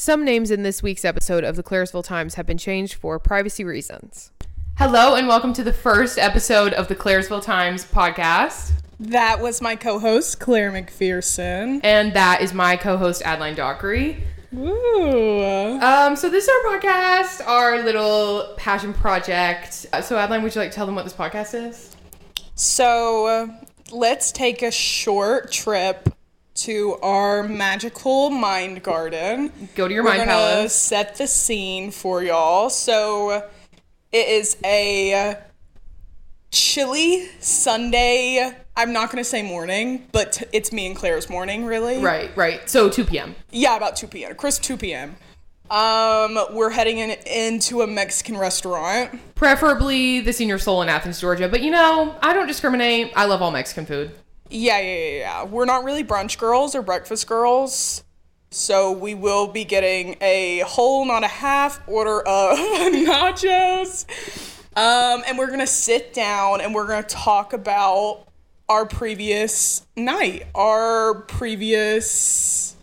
Some names in this week's episode of the Claresville Times have been changed for privacy reasons. Hello, and welcome to the first episode of the Claresville Times podcast. That was my co-host Claire McPherson. And that is my co host, Adeline Dockery. Ooh. Um, so this is our podcast, our little passion project. Uh, So, Adeline, would you like to tell them what this podcast is? So uh, let's take a short trip to our magical mind garden. Go to your We're mind gonna palace. set the scene for y'all. So it is a chilly Sunday. I'm not gonna say morning, but t- it's me and Claire's morning, really. Right, right. So 2 p.m. Yeah, about 2 p.m. Crisp 2 p.m. Um, we're heading in, into a Mexican restaurant. Preferably the Senior Soul in Athens, Georgia. But you know, I don't discriminate. I love all Mexican food. Yeah, yeah, yeah, yeah. We're not really brunch girls or breakfast girls. So we will be getting a whole, not a half order of nachos. Um, and we're gonna sit down and we're gonna talk about our previous night, our previous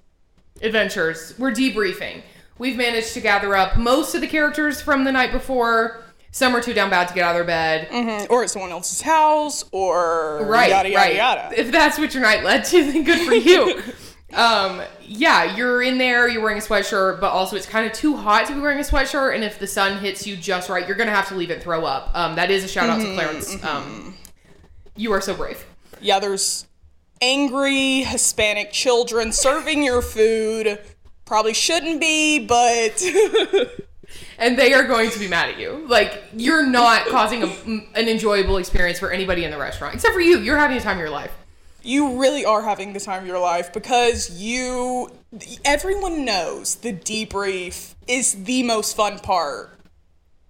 Adventures. We're debriefing. We've managed to gather up most of the characters from the night before. Some are too down bad to get out of their bed. or at someone else's house or Right, yada yada right. yada. If that's what your night led to, then good for you. um, yeah, you're in there, you're wearing a sweatshirt, but also it's kind of too hot to be wearing a sweatshirt. And if the sun hits you just right, you're gonna have to leave it and throw up. Um, that is a shout out Mm-hmm, to Clarence. Um, you are so brave. yeah, there's angry Hispanic children serving your food. Probably shouldn't be, but and they are going to be mad at you. Like you're not causing a, an enjoyable experience for anybody in the restaurant, except for you. You're having a time of your life. you really are having the time of your life because you everyone knows the debrief is the most fun part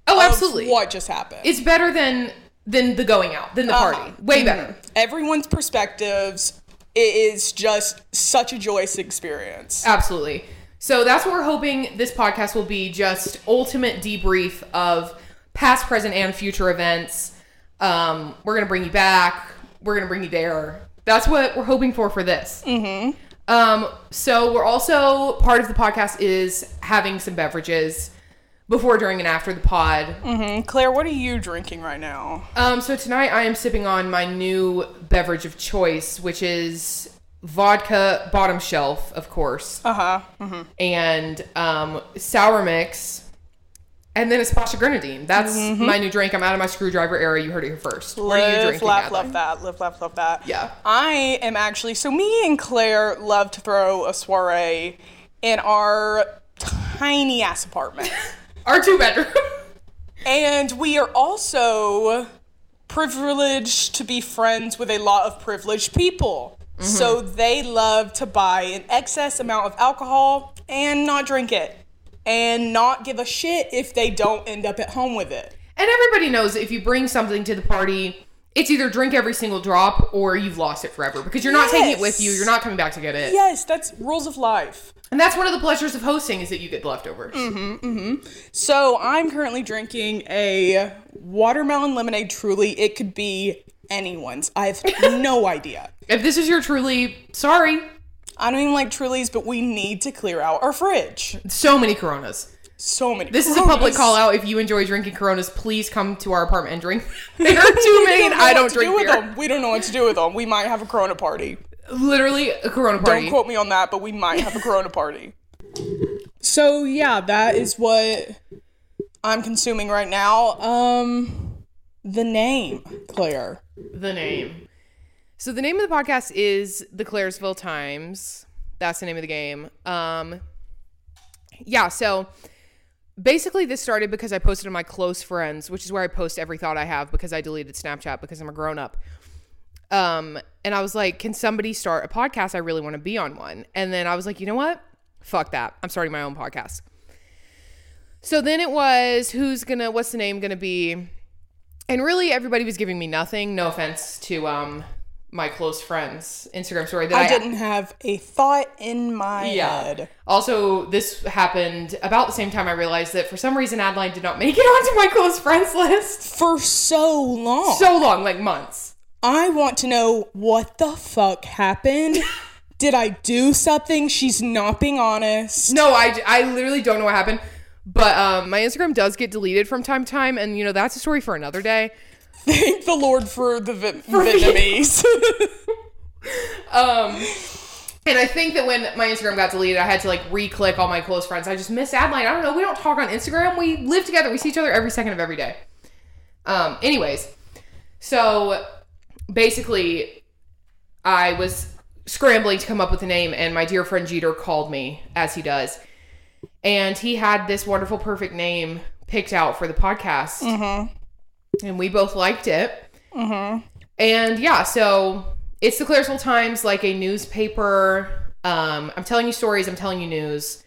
Oh, of absolutely. what just happened. It's better than than the going out, than the party. Uh-huh. Way better. Everyone's perspectives it is just such a joyous experience. Absolutely. So that's what we're hoping this podcast will be just ultimate debrief of past, present, and future events. Um, we're going to bring you back. We're going to bring you there. That's what we're hoping for for this. Mm-hmm. Um, so we're also, part of the podcast is having some beverages before, during, and after the pod. And Claire, what are you drinking right now? Um, so tonight I am sipping on my new beverage of choice, which is vodka bottom shelf, of course, Uh huh. and um, sour mix, and then a splash of grenadine. That's my new drink. I'm out of my screwdriver era. You heard it here first. What are you Live, drinking? laugh, love that. Live, laugh, love that. Yeah. I am actually so me and Claire love to throw a soiree in our tiny ass apartment. Our two bedroom. and we are also privileged to be friends with a lot of privileged people. So mm-hmm. they love to buy an excess amount of alcohol and not drink it. And not give a shit if they don't end up at home with it. and everybody knows if you bring something to the party, it's either drink every single drop or you've lost it forever because you're not taking it with you. You're not coming back to get it. Yes, that's rules of life. And that's one of the pleasures of hosting is that you get the leftovers. Mm-hmm, mm-hmm. So I'm currently drinking a watermelon lemonade truly. It could be anyone's. I have no idea. If this is your truly, sorry, I don't even like Trulies, but we need to clear out our fridge. so many Coronas. So many. This is a public call out. If you enjoy drinking Coronas, please come to our apartment and drink. There are too many, and I don't drink do with beer. them. We don't know what to do with them. We might have a Corona party. Literally a Corona party. Don't quote me on that, but we might have a Corona party. So yeah, that is what I'm consuming right now. Um, the name Claire. the name. So the name of the podcast is the Claresville Times. That's the name of the game. Um, yeah. So basically, this started because I posted on my close friends, which is where I post every thought I have because I deleted Snapchat because I'm a grown up. Um, and I was like, can somebody start a podcast? I really want to be on one. And then I was like, you know what? Fuck that. I'm starting my own podcast. So then it was who's gonna what's the name gonna be? And really everybody was giving me nothing. No offense to um my close friends Instagram story that I, I didn't have a thought in my yeah. head. Also, this happened about the same time I realized that for some reason Adeline did not make it onto my close friends list. For so long. So long, like months. I want to know what the fuck happened Did I do something? She's not being honest. No, I, I literally don't know what happened. But um, my Instagram does get deleted from time to time, and you know that's a story for another day. Thank the Lord for the Vi- Vietnamese. Um, and I think that when my Instagram got deleted, I had to like re-click all my close friends. I just miss Adeline. I don't know. We don't talk on Instagram. We live together. We see each other every second of every day. Um, anyways, so basically, I was scrambling to come up with a name, and my dear friend Jeter called me as he does, and he had this wonderful, perfect name picked out for the podcast, and we both liked it. And yeah, so it's the Claresville Times, like a newspaper. Um, I'm telling you stories, I'm telling you news.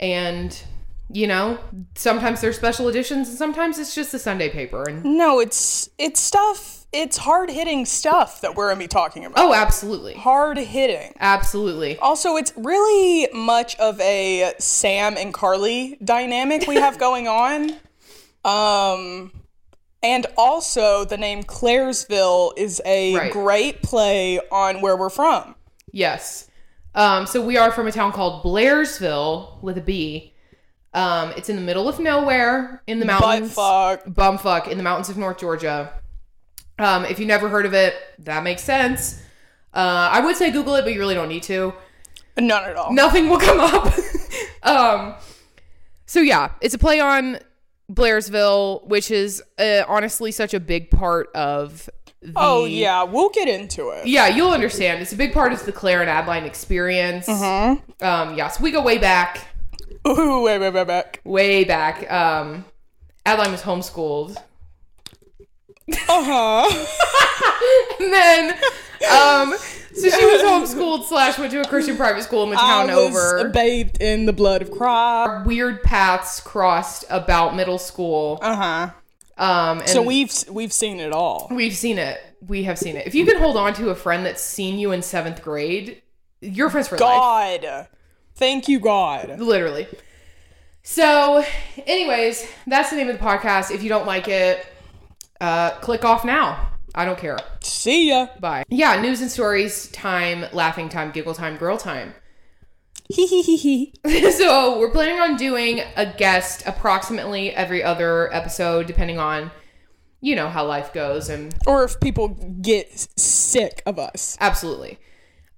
And, you know, sometimes they're special editions and sometimes it's just a Sunday paper. And no, it's it's stuff. It's hard hitting stuff that we're gonna be talking about. oh, absolutely. Hard hitting. Absolutely. Also, it's really much of a Sam and Carly dynamic we have going on. Um, and also, the name Claresville is a Right. great play on where we're from. Yes. Um, so we are from a town called Blairsville with a B. Um, it's in the middle of nowhere in the mountains. fuck. bumfuck in the mountains of North Georgia. Um, if you never heard of it, that makes sense. Uh, I would say Google it, but you really don't need to. None at all. Nothing will come up. um, so yeah, it's a play on Blairsville, which is uh, honestly such a big part of. The, Oh, yeah, we'll get into it. yeah, you'll understand. It's a big part of the Claire and Adeline experience. Um, yeah, so we go way back, Ooh, way, way, wait, back. way back. Um, Adeline was homeschooled. Uh huh. and then um so she was homeschooled slash went to a christian private school in the town I was over. bathed in the blood of Christ. weird paths crossed about middle school. Uh huh. um and So we've we've seen it all. we've seen it. We have seen it. If you can hold on to a friend that's seen you in seventh grade you're friends for life. God, thank you, God. literally. So anyways that's the name of the podcast. If you don't like it uh click off now i don't care See ya. bye yeah news and stories time laughing time giggle time girl time Hee hee hee hee. so we're planning on doing a guest approximately every other episode depending on you know how life goes and Or if people get sick of us. absolutely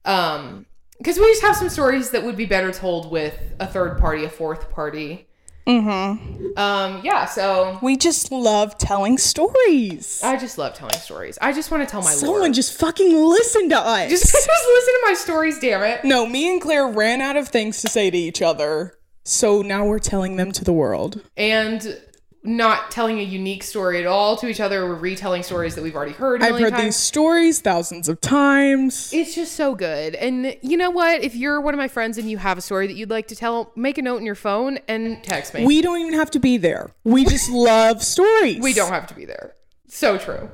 um because we just have some stories that would be better told with a third party a fourth party mm-hmm um yeah so We just love telling stories. i just love telling stories i just want to tell my Someone lore just fucking listen to us. just, just listen to my stories damn it no, me and Claire ran out of things to say to each other. So now we're telling them to the world. and not telling a unique story at all to each other we're retelling stories that we've already heard I've heard times. these stories thousands of times. It's just so good. And you know what? If you're one of my friends and you have a story that you'd like to tell, make a note in your phone and text me. We don't even have to be there. We just love stories. We don't have to be there. So true.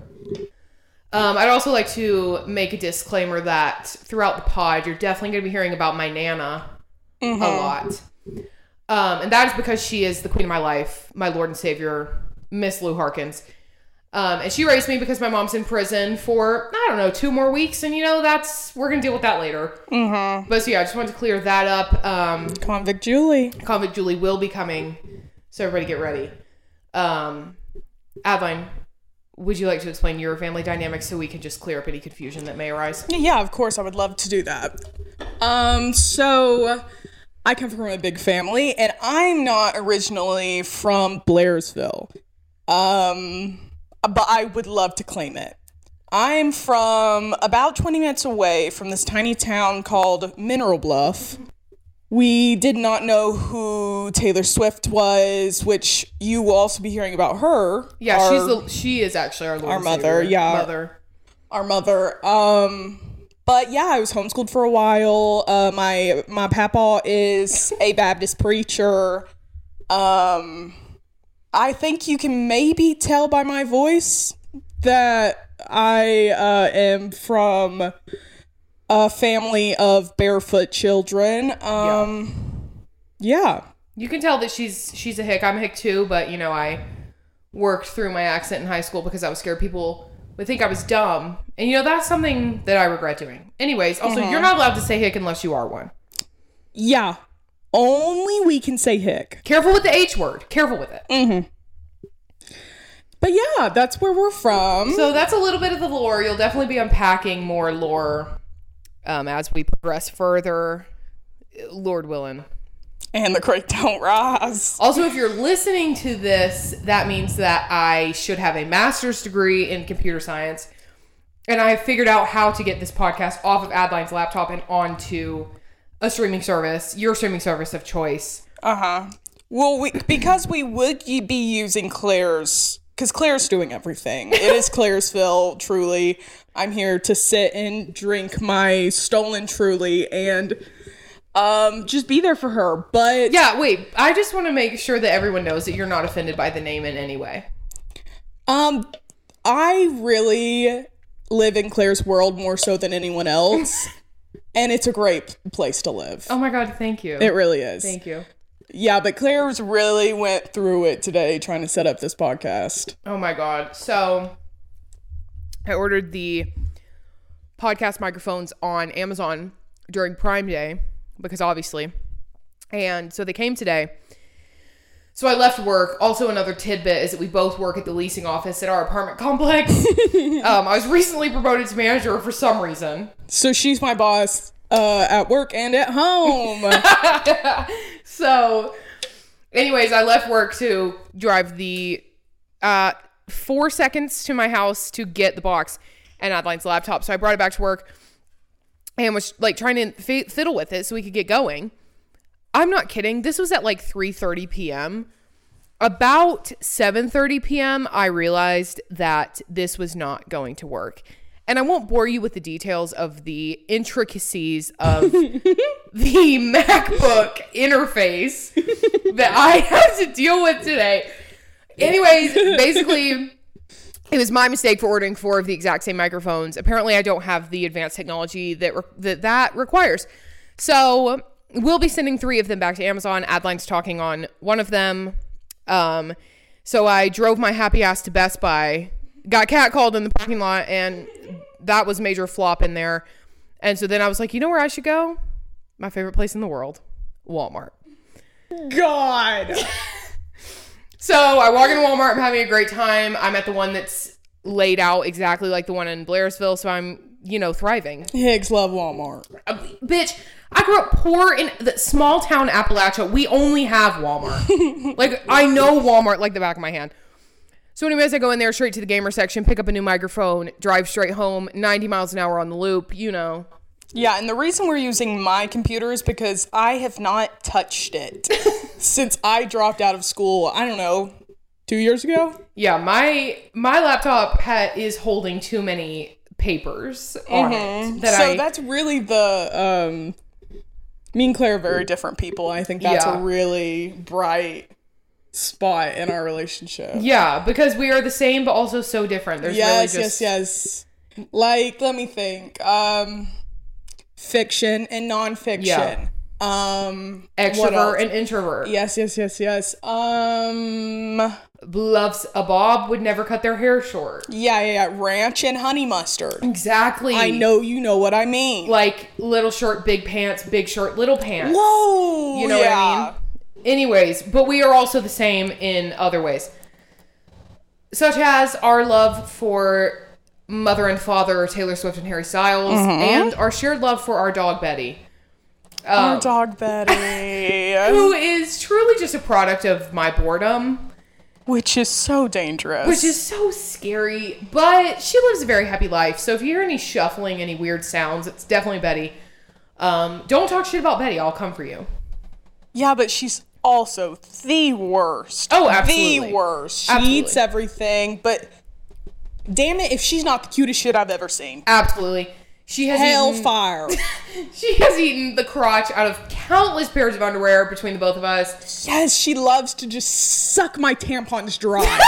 Um, I'd also like to make a disclaimer that throughout the pod, you're definitely going to be hearing about my Nana a lot. Um, and that is because she is the queen of my life, my Lord and Savior, Miss Lou Harkins. Um, and she raised me because my mom's in prison for, I don't know, two more weeks. And, you know, that's, we're going to deal with that later. Mm-hmm. But so, yeah, I just wanted to clear that up. Um, Convict Julie. Convict Julie will be coming, so everybody get ready. Um, Adeline, would you like to explain your family dynamics so we can just clear up any confusion that may arise? Yeah, of course, I would love to do that. Um, so I come from a big family, and I'm not originally from Blairsville. Um, but I would love to claim it. I'm from about 20 minutes away from this tiny town called Mineral Bluff. We did not know who Taylor Swift was, which you will also be hearing about her. Yeah, our- she's the she is actually our Lord our mother, Savior. yeah. mother. our mother. Um, but yeah, I was homeschooled for a while. Uh, my my papa is a Baptist preacher. Um, I think you can maybe tell by my voice that I uh, am from a family of barefoot children. Um, yeah. You can tell that she's she's a hick. I'm a hick too, but you know I worked through my accent in high school because I was scared people would think I was dumb. And you know, that's something that I regret doing. Anyways, also, you're not allowed to say hick unless you are one. Yeah. Only we can say hick. Careful with the H word. Careful with it. Mm-hmm. But yeah, that's where we're from. So that's a little bit of the lore. You'll definitely be unpacking more lore um, as we progress further. Lord willing. And the creek don't rise. Also, if you're listening to this, that means that I should have a master's degree in computer science. And I have figured out how to get this podcast off of Adeline's laptop and onto a streaming service, your streaming service of choice. Uh huh. Well, we because we would be using Claire's because Claire's doing everything. It is Claire'sville, truly. I'm here to sit and drink my stolen truly and um just be there for her. But Yeah, wait. I just want to make sure that everyone knows that you're not offended by the name in any way. um I really live in Claire's world more so than anyone else. and it's a great place to live. Oh my god, thank you. It really is. thank you. Yeah, but Claire's really went through it today trying to set up this podcast. Oh my god. So I ordered the podcast microphones on Amazon during Prime Day because obviously. And so they came today. So I left work. Also, another tidbit is that we both work at the leasing office at our apartment complex. um, I was recently promoted to manager for some reason. So she's my boss uh, at work and at home. So, anyways, I left work to drive the uh, four seconds to my house to get the box and Adeline's laptop. So I brought it back to work and was like trying to fi- fiddle with it so we could get going. I'm not kidding. This was at like 3:30 p.m. About 7:30 p.m., I realized that this was not going to work. And I won't bore you with the details of the intricacies of the MacBook interface that I had to deal with today. Anyways, basically, it was my mistake for ordering four of the exact same microphones. Apparently, I don't have the advanced technology that re- that, that requires. So we'll be sending three of them back to Amazon. Adeline's talking on one of them. Um, so I drove my happy ass to Best Buy, got catcalled in the parking lot, and that was major flop in there. And so then I was like, you know where I should go? My favorite place in the world, Walmart. God. So I walk into Walmart. I'm having a great time. I'm at the one that's laid out exactly like the one in Blairsville. So I'm, you know, thriving. Higgs love Walmart. Uh, bitch, I grew up poor in the small town Appalachia. We only have Walmart. like I know Walmart like the back of my hand. So, anyways, I go in there straight to the gamer section, pick up a new microphone, drive straight home, 90 miles an hour on the loop. You know, Yeah, and the reason we're using my computer is because I have not touched it since I dropped out of school. I don't know, two years ago. yeah, my my laptop ha- is holding too many papers on it that so I that's really the um. Me and Claire are very different people. I think that's Yeah. a really bright spot in our relationship. Yeah, because we are the same but also so different. There's yes, really just yes, yes. Like, let me think. Um, fiction and nonfiction. Yeah. Um, extrovert and introvert. Yes, yes, yes, yes. Um, Loves a bob would never cut their hair short. yeah, yeah, yeah. Ranch and honey mustard. Exactly. I know you know what I mean. Like little shirt, big pants, big shirt, little pants. Whoa, You know what I mean? Anyways, but we are also the same in other ways. Such as our love for mother and father Taylor Swift and Harry Styles, Mm-hmm. and our shared love for our dog Betty. Our dog Betty, Who is truly just a product of my boredom, which is so dangerous. which is so scary. But she lives a very happy life. So if you hear any shuffling, any weird sounds, it's definitely Betty. Um, don't talk shit about Betty. I'll come for you. yeah, but she's also the worst. Oh, absolutely. the worst. She Absolutely. eats everything, but damn it, if she's not the cutest shit I've ever seen. Absolutely. She has eaten, Hellfire. she has eaten the crotch out of countless pairs of underwear between the both of us. yes, she loves to just suck my tampons dry.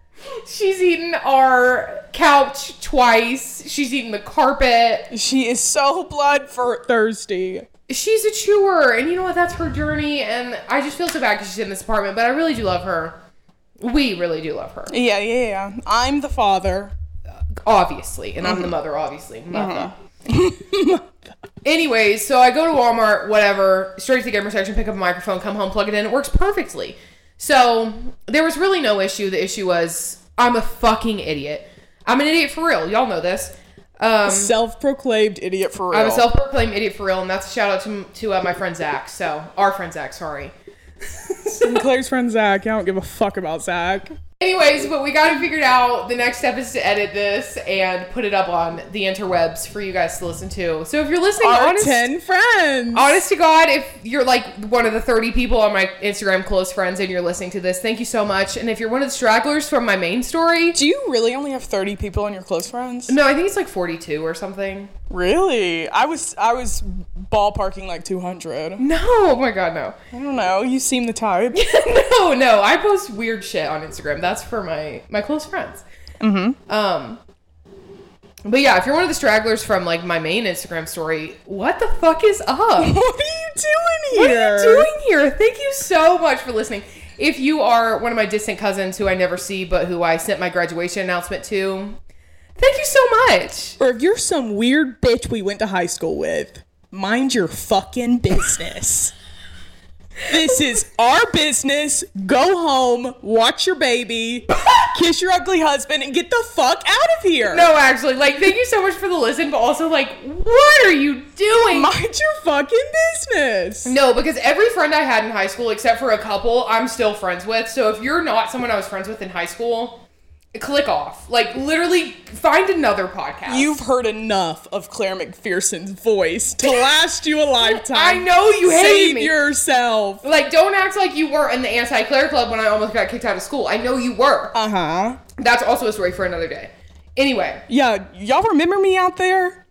She's eaten our couch twice. She's eaten the carpet. she is so blood for thirsty. She's a chewer, and you know what? That's her journey. And I just feel so bad because she's in this apartment, but I really do love her. We really do love her. Yeah, yeah, yeah. I'm the father. Obviously, and I'm the mother, obviously. Mother. Anyways, so I go to Walmart, whatever, straight to the gamer section, pick up a microphone, come home, plug it in. It works perfectly. So there was really no issue. The issue was I'm a fucking idiot. I'm an idiot for real. Y'all know this. Um, Self-proclaimed idiot for real. I'm a self-proclaimed idiot for real, and that's a shout out to to uh, my friend Zach. So our friend Zach, sorry. Claire's friend Zach. I don't give a fuck about Zach. Anyways, but we got it figured out. The next step is to edit this and put it up on the interwebs for you guys to listen to. So if you're listening, Our honest, ten friends. honest to God, if you're like one of the 30 people on my Instagram close friends and you're listening to this, thank you so much. And if you're one of the stragglers from my main story, Do you really only have thirty people on your close friends? no, I think it's like 42 or something. Really? I was I was ballparking like two hundred. No, oh my God, no. I don't know. You seem the type. no, no, I post weird shit on Instagram. That's for my my close friends. Mm-hmm. Um, but yeah, if you're one of the stragglers from like my main Instagram story, what the fuck is up? what are you doing here? What are you doing here? Thank you so much for listening. If you are one of my distant cousins who I never see but who I sent my graduation announcement to, thank you so much. Or if you're some weird bitch we went to high school with, mind your fucking business. this is our business. Go home, watch your baby, kiss your ugly husband, and get the fuck out of here. No, actually, like, thank you so much for the listen, but also, like, what are you doing? Mind your fucking business. No, because every friend I had in high school, except for a couple, I'm still friends with. So if you're not someone I was friends with in high school, click off. Like literally, find another podcast. You've heard enough of Claire McPherson's voice to last you a lifetime. I know you hate Save me. yourself. like, don't act like you weren't in the anti Claire club when I almost got kicked out of school. I know you were. Uh huh. That's also a story for another day. Anyway, Yeah, y'all remember me out there?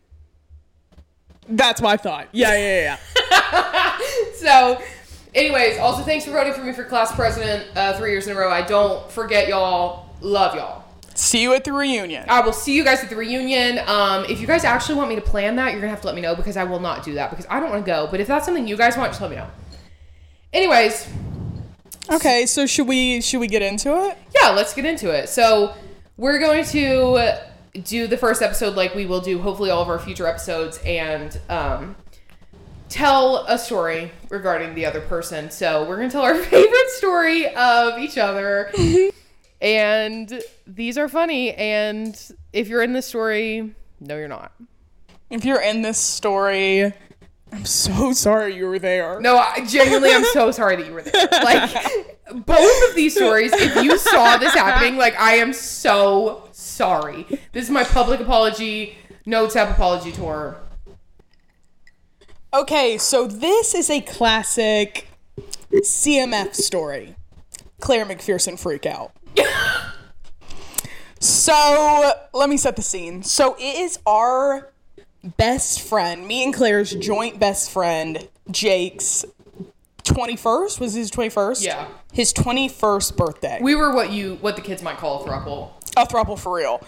That's my thought. Yeah, yeah, yeah. so, anyways, also thanks for voting for me for class president uh, three years in a row. I don't forget y'all. Love y'all. See you at the reunion. I will see you guys at the reunion. Um, if you guys actually want me to plan that, you're gonna have to let me know because I will not do that because I don't want to go. But if that's something you guys want, just let me know. Anyways, Okay, so should we should we get into it? yeah, let's get into it. So we're going to do the first episode like we will do hopefully all of our future episodes and um, tell a story regarding the other person. So we're gonna tell our favorite story of each other. and these are funny. And if you're in this story, no, you're not. If you're in this story, I'm so sorry you were there. No, I genuinely, I'm so sorry that you were there. Like, both of these stories, if you saw this happening, like, I am so sorry. This is my public apology, no tap apology tour. Okay, so this is a classic CMF story. Claire McPherson freak out. So let me set the scene. So it is our best friend, me and Claire's joint best friend, Jake's 21st. Was his 21st? Yeah. His 21st birthday. We were what you, what the kids might call a throuple. a throuple for real.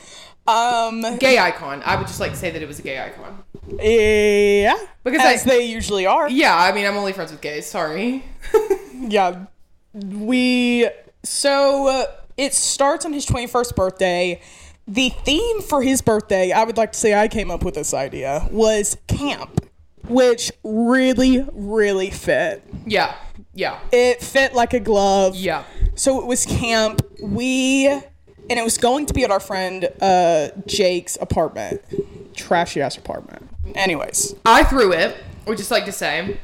Um, Gay icon. I would just like to say that it was a gay icon. yeah. Because as I- they usually are. Yeah, I mean, I'm only friends with gays. Sorry. yeah we so it starts on his 21st birthday the theme for his birthday i would like to say i came up with this idea was camp which really really fit yeah. Yeah. it fit like a glove Yeah. so it was camp we and it was going to be at our friend uh jake's apartment trashy ass apartment anyways I threw it, would just like to say.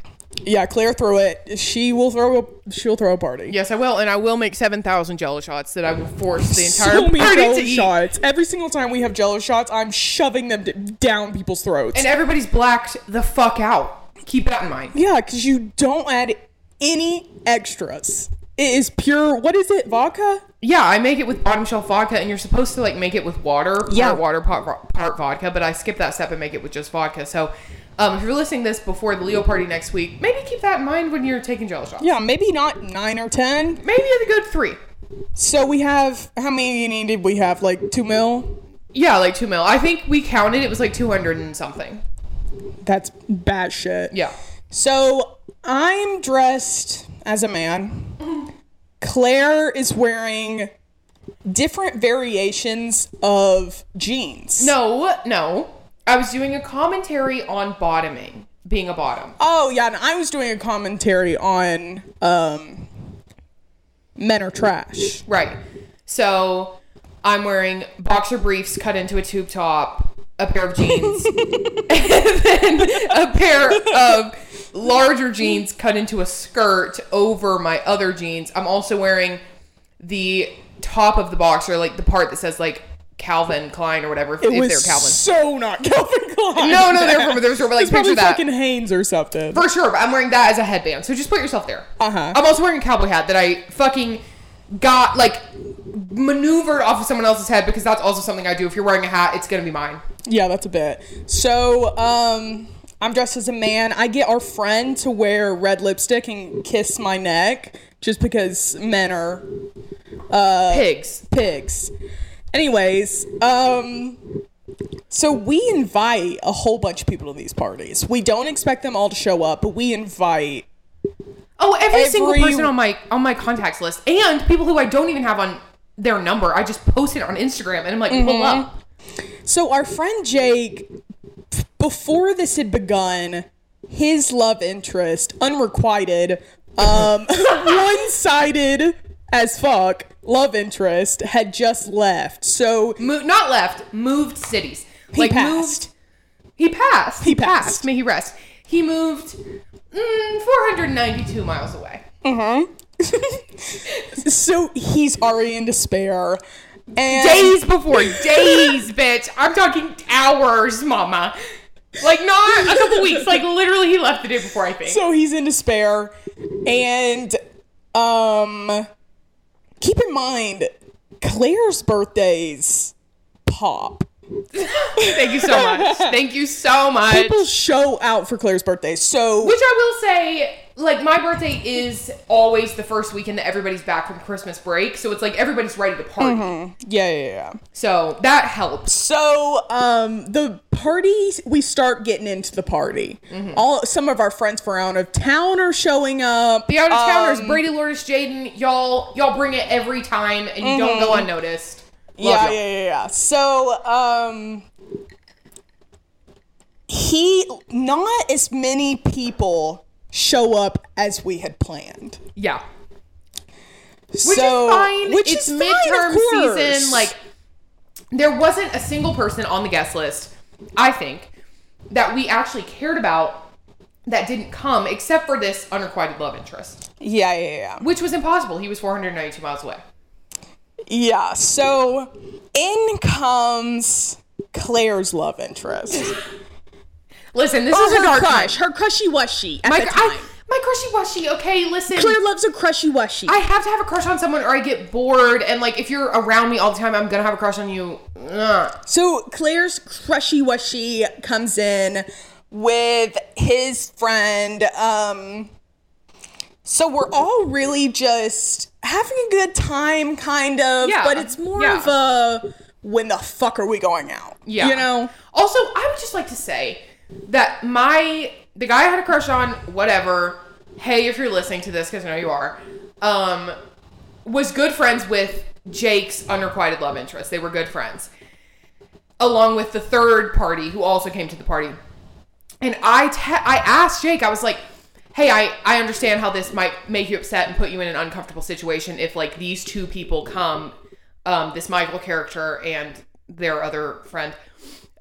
Yeah claire threw it she will throw a she'll throw a party Yes, I will, and I will make 7,000 jello shots that I will force the entire so many party jello to eat. shots. Every single time we have jello shots, I'm shoving them d- down people's throats. And everybody's blacked the fuck out. Keep that in mind. yeah, because you don't add any extras. It is pure. What is it? Vodka? Yeah, I make it with bottom shelf vodka, and you're supposed to like make it with water. Yeah. part water, part, part vodka, but I skip that step and make it with just vodka. So, um, if you're listening this before the Leo party next week, maybe keep that in mind when you're taking jello shots. Yeah, maybe not nine or ten. Maybe a good three. So we have how many did we have? Like two mil. Yeah, like two mil. I think we counted. It was like 200 and something. That's bad shit. Yeah. So I'm dressed as a man. Claire is wearing different variations of jeans. No, no. I was doing a commentary on bottoming, being a bottom. Oh yeah, and I was doing a commentary on um, men are trash. Right. So I'm wearing boxer briefs cut into a tube top, a pair of jeans, and then a pair of larger jeans cut into a skirt over my other jeans. I'm also wearing the top of the boxer, like the part that says like Calvin Klein or whatever, if, It if was they're Calvin. so not Calvin Klein. No, no, they're from they're from like It's picture that. fucking Hanes or something. For sure, but I'm wearing that as a headband. So just put yourself there. Uh-huh. I'm also wearing a cowboy hat that I fucking got like maneuvered off of someone else's head because that's also something I do. If you're wearing a hat, it's gonna be mine. Yeah, that's a bit. So, um, I'm dressed as a man. I get our friend to wear red lipstick and kiss my neck just because men are Pigs. pigs. Anyways, um, so we invite a whole bunch of people to these parties. We don't expect them all to show up, but we invite. Oh, every, single person on my on my contacts list, and people who I don't even have on their number. I just post it on Instagram, and I'm like, pull up. So our friend Jake, before this had begun, his love interest, unrequited, um, one-sided as fuck love interest, had just left. So Mo- not left, moved cities. He like passed. moved. He passed. He passed. May he rest. He moved mm, 492 miles away. Mhm. So he's already in despair. And days before days bitch i'm talking hours mama like not a couple weeks like literally he left the day before i think so he's in despair and um keep in mind claire's birthdays pop thank you so much. Thank you so much. People show out for claire's birthday so which i will say like my birthday is always the first weekend that everybody's back from christmas break so it's like everybody's ready to party. Yeah yeah yeah. So that helps. So um the party we start getting into the party. All some of our friends from out of town are showing up. The out of towners Um, brady lourdes jaden y'all y'all bring it every time and you don't go unnoticed. Love yeah, yeah, yeah, yeah. So, um, he not as many people show up as we had planned. yeah which so, is fine. Which it's is midterm fine, season. Like there wasn't a single person on the guest list, I think, that we actually cared about that didn't come, except for this unrequited love interest, yeah, yeah, yeah, which was impossible. He was 492 miles away. Yeah. So, in comes Claire's love interest. Listen, this Or is a her dark crush, time. her crushy wushy at My, the I, time. my crushy washy. Okay, listen. Claire loves a crushy wushy. I have to have a crush on someone, or I get bored. And like, if you're around me all the time, I'm gonna have a crush on you. Ugh. So Claire's crushy wushy comes in with his friend. Um, so we're all really just having a good time, kind of. Yeah, But it's more yeah. of a when the fuck are we going out? Yeah. You know? Also, I would just like to say that my the guy I had a crush on, whatever. Hey, if you're listening to this, because I know you are, um, was good friends with Jake's unrequited love interest. They were good friends, along with the third party who also came to the party. And I te- I asked Jake, I was like, "Hey, I I understand how this might make you upset and put you in an uncomfortable situation if like these two people come, um, this Michael character and their other friend,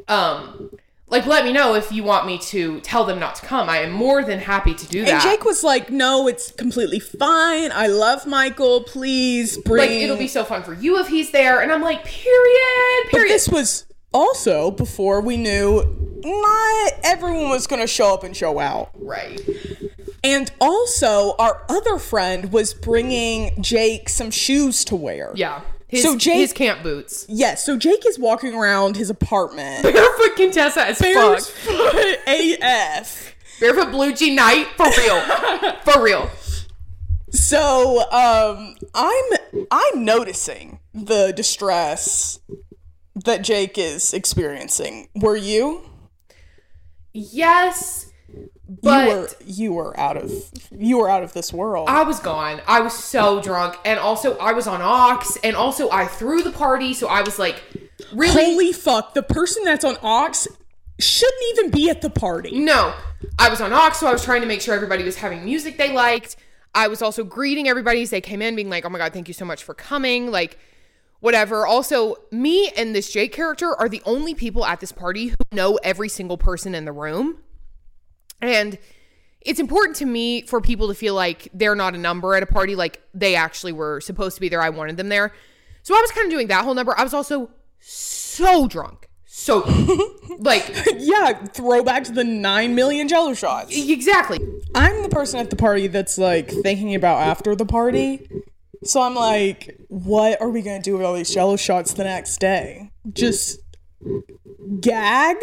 um." Like, let me know if you want me to tell them not to come. I am more than happy to do that. And Jake was like, "No, it's completely fine. I love Michael. Please bring." like, it'll be so fun for you if he's there. And I'm like, period, Period. But period. this was also before we knew not everyone was going to show up and show out. right. And also, our other friend was bringing Jake some shoes to wear. Yeah. His, So Jake- his camp boots. Yes, so Jake is walking around his apartment. Barefoot Contessa as fuck. Barefoot AF. Barefoot Blue Jean Night for real, for real. So, um, I'm I'm noticing the distress that Jake is experiencing. Were you? Yes, But you were you were out of you were out of this world. I was gone. I was so drunk. And also, I was on Ox. And also, I threw the party. So I was like, really? Holy fuck! The person that's on Ox shouldn't even be at the party. No. I was on Ox. So I was trying to make sure everybody was having music they liked. I was also greeting everybody as they came in, being like, oh my God, thank you so much for coming. Like, whatever. Also, me and this Jake character are the only people at this party who know every single person in the room. And it's important to me for people to feel like they're not a number at a party, like they actually were supposed to be there. I wanted them there. So I was kind of doing that whole number. I was also so drunk. So like Yeah, throwback to the nine million Jello shots. exactly. I'm the person at the party that's like thinking about after the party. So I'm like, what are we gonna do with all these Jello shots the next day? Just gag?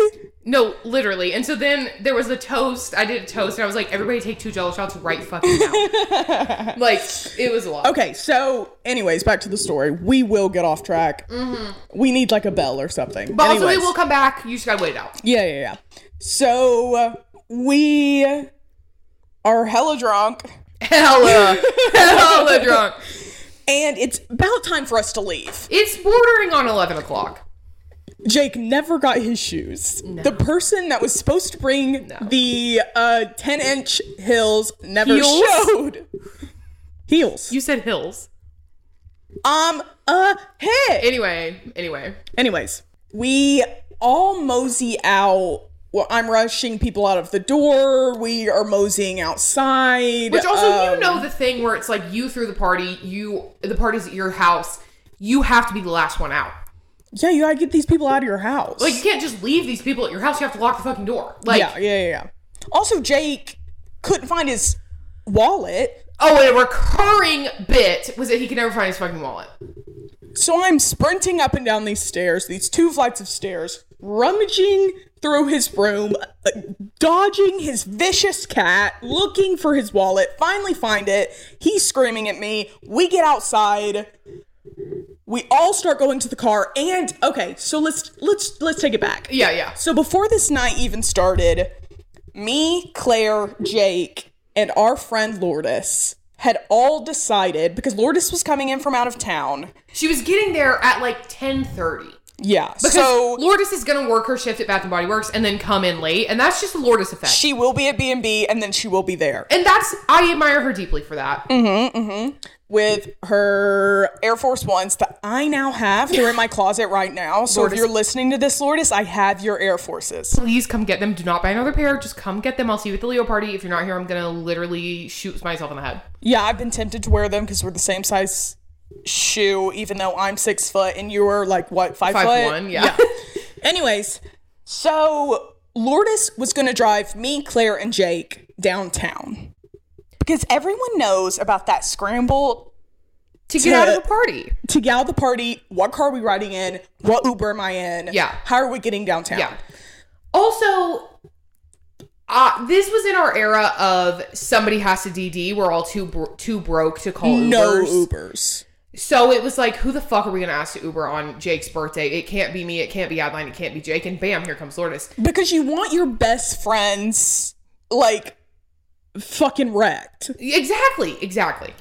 No, literally. And so then there was a toast. I did a toast and I was like, everybody take two jello shots right fucking now. like, it was a lot. Okay, so anyways, back to the story. We will get off track. We need like a bell or something. Mm-hmm. But also, we will come back. You just gotta wait it out. yeah, yeah, yeah. So uh, we are hella drunk, Hella, hella drunk. And it's about time for us to leave. It's bordering on 11 o'clock. Jake never got his shoes. The person that was supposed to bring No. the uh, 10 inch heels never Heels? showed. Heels. You said hills. Um, uh, hey. Anyway, anyway. Anyways, we all mosey out. Well, I'm rushing people out of the door. We are moseying outside. Which also, Um, you know, the thing where it's like you threw the party, you, the party's at your house, you have to be the last one out. Yeah, you gotta get these people out of your house. Like, you can't just leave these people at your house. You have to lock the fucking door. Like, yeah, yeah, yeah, yeah. Also, Jake couldn't find his wallet. oh, and a recurring bit was that he could never find his fucking wallet. So I'm sprinting up and down these stairs, these two flights of stairs, rummaging through his room, dodging his vicious cat, looking for his wallet, finally find it. He's screaming at me. We get outside. We all start going to the car and okay, so let's let's let's take it back. Yeah, yeah. So before this night even started, me, Claire, Jake, and our friend Lourdes had all decided because Lourdes was coming in from out of town. She was getting there at like 10.30. Yeah. Because so Lourdes is going to work her shift at Bath & Body Works and then come in late. And that's just the Lourdes effect. she will be at B&B and then she will be there and that's, I admire her deeply for that. Mm-hmm, mm-hmm. with her Air Force Ones that I now have. They're in my closet right now. So Lourdes. if you're listening to this, Lourdes, I have your Air Forces. Please come get them. Do not buy another pair. Just come get them. I'll see you at the Leo party. If you're not here, I'm going to literally shoot myself in the head. Yeah, I've been tempted to wear them because we're the same size shoe, even though I'm six foot and you are like what five, Five foot. one, yeah. Anyways, so Lourdes was gonna drive me, Claire, and Jake downtown because everyone knows about that scramble To get out of the party. to get out of the party. What car are we riding in? What Uber am I in? Yeah. How are we getting downtown? Yeah. Also, uh, this was in our era of somebody has to DD. We're all too bro- too broke to call No Ubers. So it was like, who the fuck are we gonna ask to Uber on Jake's birthday? It can't be me. It can't be Adeline. It can't be Jake. And bam, here comes Lourdes. Because you want your best friends like fucking wrecked. Exactly. Exactly.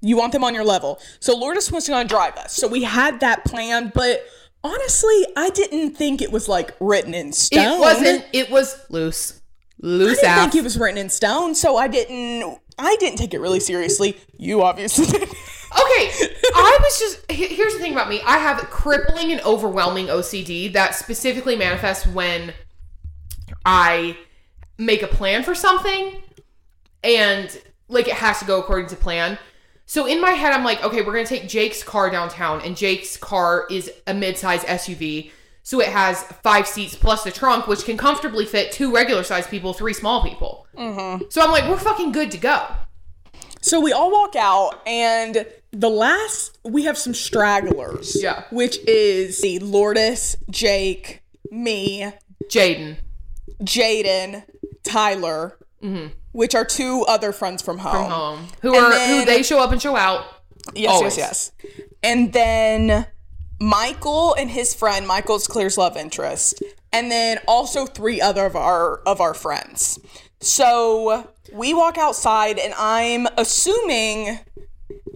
You want them on your level. So Lourdes was to drive us. So we had that plan, but honestly, I didn't think it was like written in stone. It wasn't. It was loose. Loose I didn't ass. think it was written in stone, so I didn't. I didn't take it really seriously. You obviously did. Okay, I was just. Here's the thing about me I have crippling and overwhelming OCD that specifically manifests when I make a plan for something and like it has to go according to plan. So in my head, I'm like, okay, we're gonna take Jake's car downtown, and Jake's car is a mid-size SUV. So it has five seats plus the trunk, which can comfortably fit two regular sized people, three small people. Mm-hmm. So I'm like, we're fucking good to go. So we all walk out, and the last we have some stragglers. Yeah. Which is the Lourdes, Jake, me, Jaden. Jaden, Tyler, which are two other friends from home. um, who And are then- who they show up and show out. Yes, Always. yes, yes. And then Michael and his friend, Michael's Claire's love interest, and then also three other of our of our friends. So we walk outside, and I'm assuming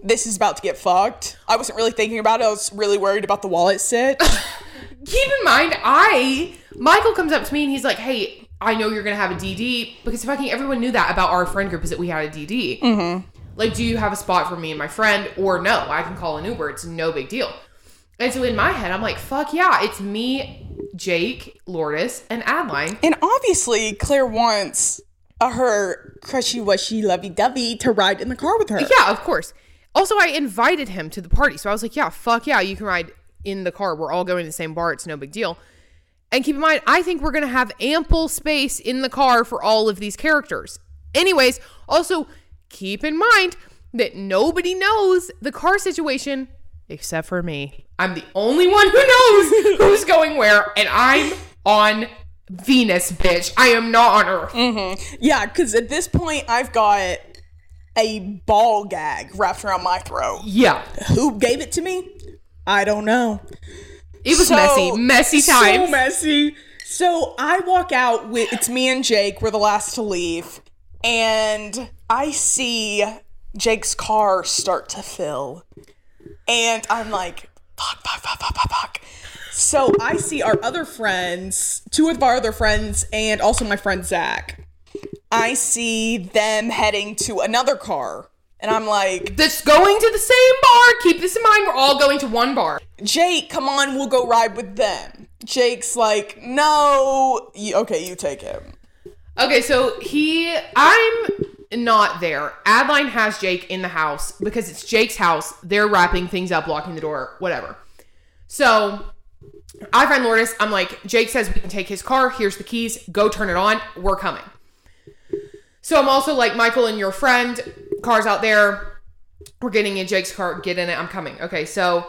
this is about to get fucked. I wasn't really thinking about it. I was really worried about the wallet sit. Keep in mind, I Michael comes up to me and he's like, "Hey, I know you're gonna have a DD because fucking everyone knew that about our friend group is that we had a DD. Mm-hmm. Like, do you have a spot for me and my friend, or no? I can call an Uber. It's no big deal." And so in my head, I'm like, "Fuck yeah, it's me, Jake, Lourdes, and Adeline." and obviously, Claire wants Uh, her crushy washy lovey dovey to ride in the car with her. Yeah, of course. Also, I invited him to the party, so I was like, "Yeah, fuck yeah, you can ride in the car. We're all going to the same bar. It's no big deal." And keep in mind, I think we're going to have ample space in the car for all of these characters. Anyways, also keep in mind that nobody knows the car situation except for me. I'm the only one who knows who's going where, and I'm on Venus, bitch. I am not on Earth. Mm-hmm. Yeah, because at this point, I've got a ball gag wrapped around my throat. Yeah. Who gave it to me? I don't know. It was So- messy. Messy times. So messy. So I walk out with it's me and Jake. We're the last to leave, and I see Jake's car start to fill, and I'm like, fuck, fuck, fuck, fuck, fuck, fuck. So I see our other friends, two of our other friends, and also my friend Zach. I see them heading to another car, and I'm like, that's going to the same bar. Keep this in mind. We're all going to one bar. Jake, come on, we'll go ride with them. Jake's like, no. You, okay, you take him. Okay, so he, I'm not there. Adeline has Jake in the house because it's Jake's house. They're wrapping things up, locking the door, whatever. So I find Lourdes. I'm like, Jake says we can take his car. Here's the keys. Go turn it on. We're coming. So I'm also like, Michael and your friend, car's out there. We're getting in Jake's car. Get in it. I'm coming. Okay, so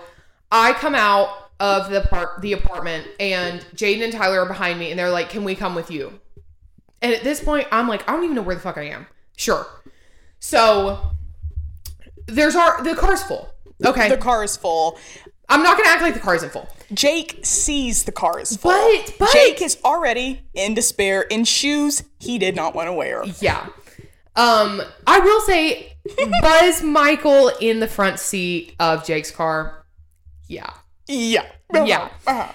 I come out of the part the apartment and Jaden and Tyler are behind me and they're like, Can we come with you? And at this point, I'm like, I don't even know where the fuck I am. Sure. So there's our the car's full. Okay. The car is full. I'm not gonna act like the car isn't full. Jake sees the car is full. But- but- Jake is already in despair in shoes he did not want to wear. Yeah. Um, I will say, was Michael in the front seat of Jake's car? Yeah. Yeah. Yeah. Uh-huh.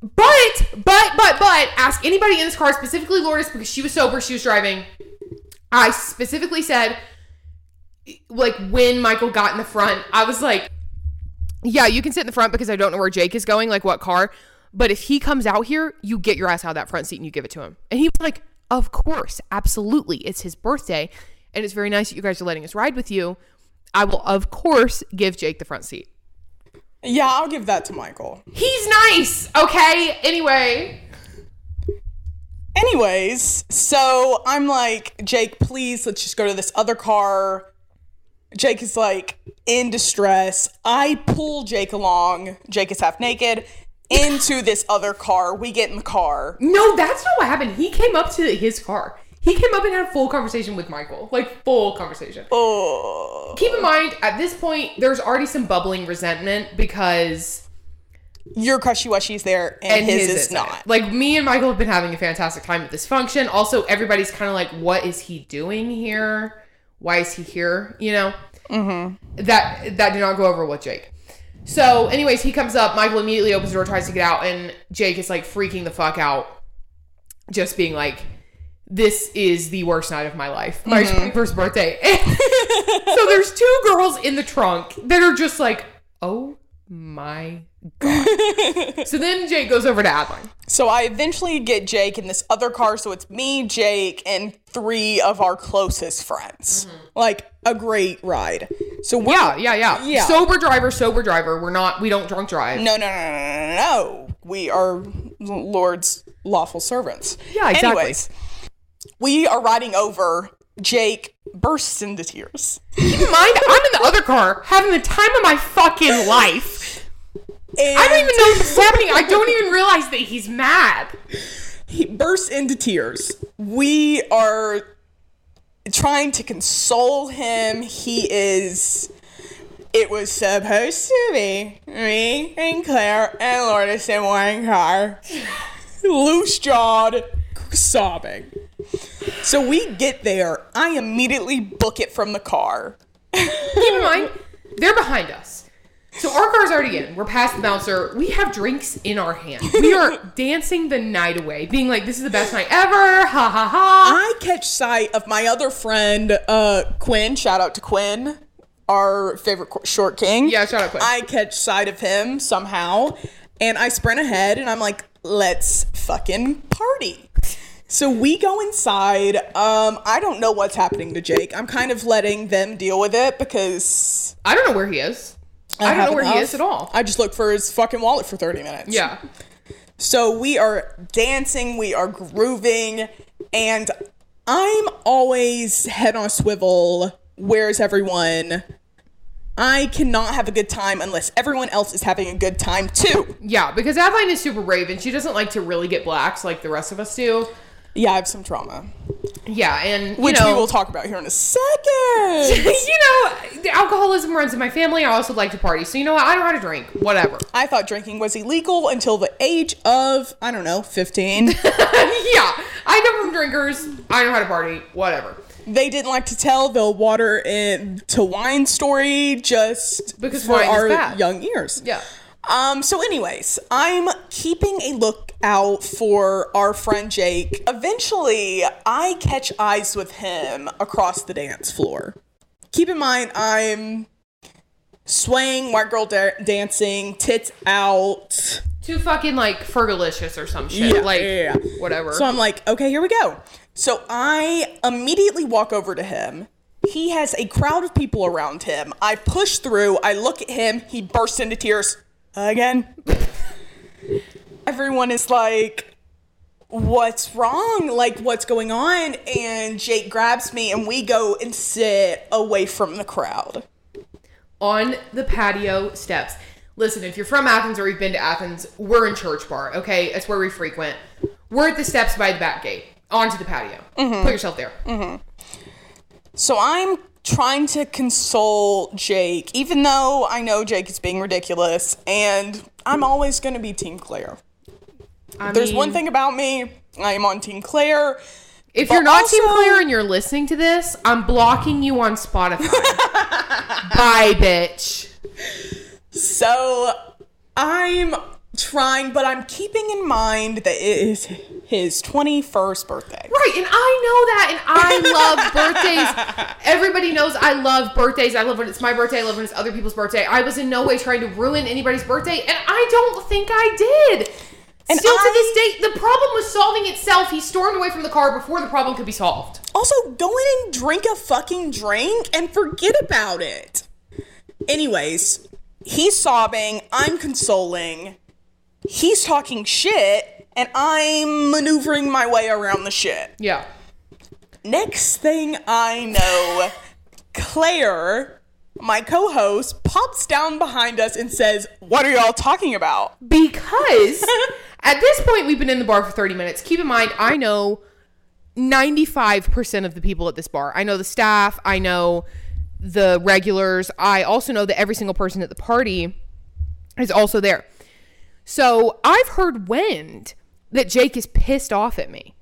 But, but, but, but, ask anybody in this car, specifically Lourdes, because she was sober, she was driving. I specifically said, like, when Michael got in the front, I was like, yeah, you can sit in the front because I don't know where Jake is going, like what car. But if he comes out here, you get your ass out of that front seat and you give it to him. And he was like, of course, absolutely. It's his birthday. And it's very nice that you guys are letting us ride with you. I will, of course, give Jake the front seat. Yeah, I'll give that to Michael. He's nice, okay? Anyway. Anyways, so I'm like, Jake, please, let's just go to this other car. Jake is like in distress. I pull Jake along. Jake is half naked into this other car. We get in the car. No, that's not what happened. He came up to his car. He came up and had a full conversation with Michael. Like, full conversation. Oh, Keep in mind, at this point, there's already some bubbling resentment because. your crushy wushy's there, and, And his, his, is not. Like, me and Michael have been having a fantastic time at this function. Also, everybody's kind of like, what is he doing here? Why is he here? You know? Mm-hmm. That, that did not go over with Jake. So, anyways, he comes up. Michael immediately opens the door, tries to get out, and Jake is like freaking the fuck out, just being like, "This is the worst night of my life, my first birthday." so there's two girls in the trunk that are just like, "Oh my god!" so then Jake goes over to Adeline. So I eventually get Jake in this other car. So it's me, Jake, and three of our closest friends. Mm-hmm. Like a great ride. So Yeah, yeah, yeah, Yeah. Sober driver, sober driver. We're not. We don't drunk drive. No, no, no, no, no, no, no. We are Lord's lawful servants. Yeah, exactly. Anyways, we are riding over. Jake bursts into tears. Keep in mind, I'm in the other car having the time of my fucking life. And I don't even know what's happening. I don't even realize that he's mad. he bursts into tears. We are trying to console him. He is. It was supposed to be me and Claire and Lourdes in one car. Loose jawed, sobbing. So we get there. I immediately book it from the car. Keep in mind, they're behind us. So our car's already in. We're past the bouncer. We have drinks in our hand. We are dancing the night away, being like, "This is the best night ever!" Ha ha ha! I catch sight of my other friend, uh, Quinn. Shout out to Quinn, our favorite qu- short king. Yeah, shout out Quinn. I catch sight of him somehow, and I sprint ahead, and I'm like, "Let's fucking party." So we go inside. Um, I don't know what's happening to Jake. I'm kind of letting them deal with it because I don't know where he is. I, don't know where he is at all. I just looked for his fucking wallet for 30 minutes. yeah. So we are dancing, we are grooving, and I'm always head on a swivel. Where's everyone? I cannot have a good time unless everyone else is having a good time too. Yeah, because Adeline is super brave and she doesn't like to really get blacks like the rest of us do. Yeah, I have some trauma, Yeah, and you which know, we will talk about here in a second. you know, the alcoholism runs in my family. I also like to party, so you know what? I know how to drink. Whatever. I thought drinking was illegal until the age of, I don't know, 15. yeah, I come from drinkers. I know how to party. Whatever. they didn't like to tell the water in, to wine story just Because for our young ears. Yeah. Um, so anyways, I'm keeping a lookout for our friend Jake. Eventually, I catch eyes with him across the dance floor. Keep in mind, I'm swaying, white girl da- dancing, tits out. Too fucking like Fergalicious or some shit. Yeah, like yeah, yeah. whatever. So I'm like, okay, here we go. So I immediately walk over to him. He has a crowd of people around him. I push through. I look at him. He bursts into tears again. Everyone is like, what's wrong? Like, what's going on? And Jake grabs me and we go and sit away from the crowd. on the patio steps. Listen, if you're from Athens or you've been to Athens, we're in Church Bar, okay? That's where we frequent. We're at the steps by the back gate, onto the patio. Mm-hmm. Put yourself there. Mm-hmm. So I'm trying to console Jake, even though I know Jake is being ridiculous, and I'm always going to be Team Claire. I There's mean, one thing about me, I am on Team Claire. If you're not Team Claire and you're listening to this, I'm blocking you on Spotify. Bye, bitch. So I'm trying, but I'm keeping in mind that it is his 21st birthday. Right, and I know that, and I love birthdays. Everybody knows I love birthdays. I love when it's my birthday. I love when it's other people's birthday. I was in no way trying to ruin anybody's birthday, and I don't think I did. And Still to this day, the problem was solving itself. He stormed away from the car before the problem could be solved. Also, go in and drink a fucking drink and forget about it. Anyways, he's sobbing, I'm consoling, he's talking shit, and I'm maneuvering my way around the shit. Yeah. Next thing I know, Claire, my co host, pops down behind us and says, What are y'all talking about? Because at this point, we've been in the bar for 30 minutes. Keep in mind, I know 95% of the people at this bar. I know the staff, I know the regulars. I also know that every single person at the party is also there. So I've heard wind that Jake is pissed off at me.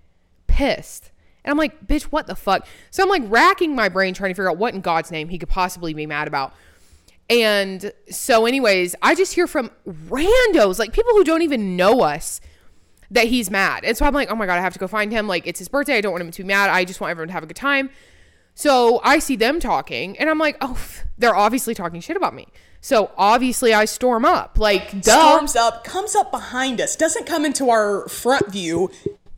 Pissed. And I'm like, bitch, what the fuck? So I'm like racking my brain trying to figure out what in God's name he could possibly be mad about. And so, anyways, I just hear from randos, like people who don't even know us, that he's mad. And so I'm like, oh my God, I have to go find him. Like, it's his birthday. I don't want him to be mad. I just want everyone to have a good time. So I see them talking, and I'm like, oh, they're obviously talking shit about me. So obviously I storm up. Like, duh. Storms up, comes up behind us, doesn't come into our front view,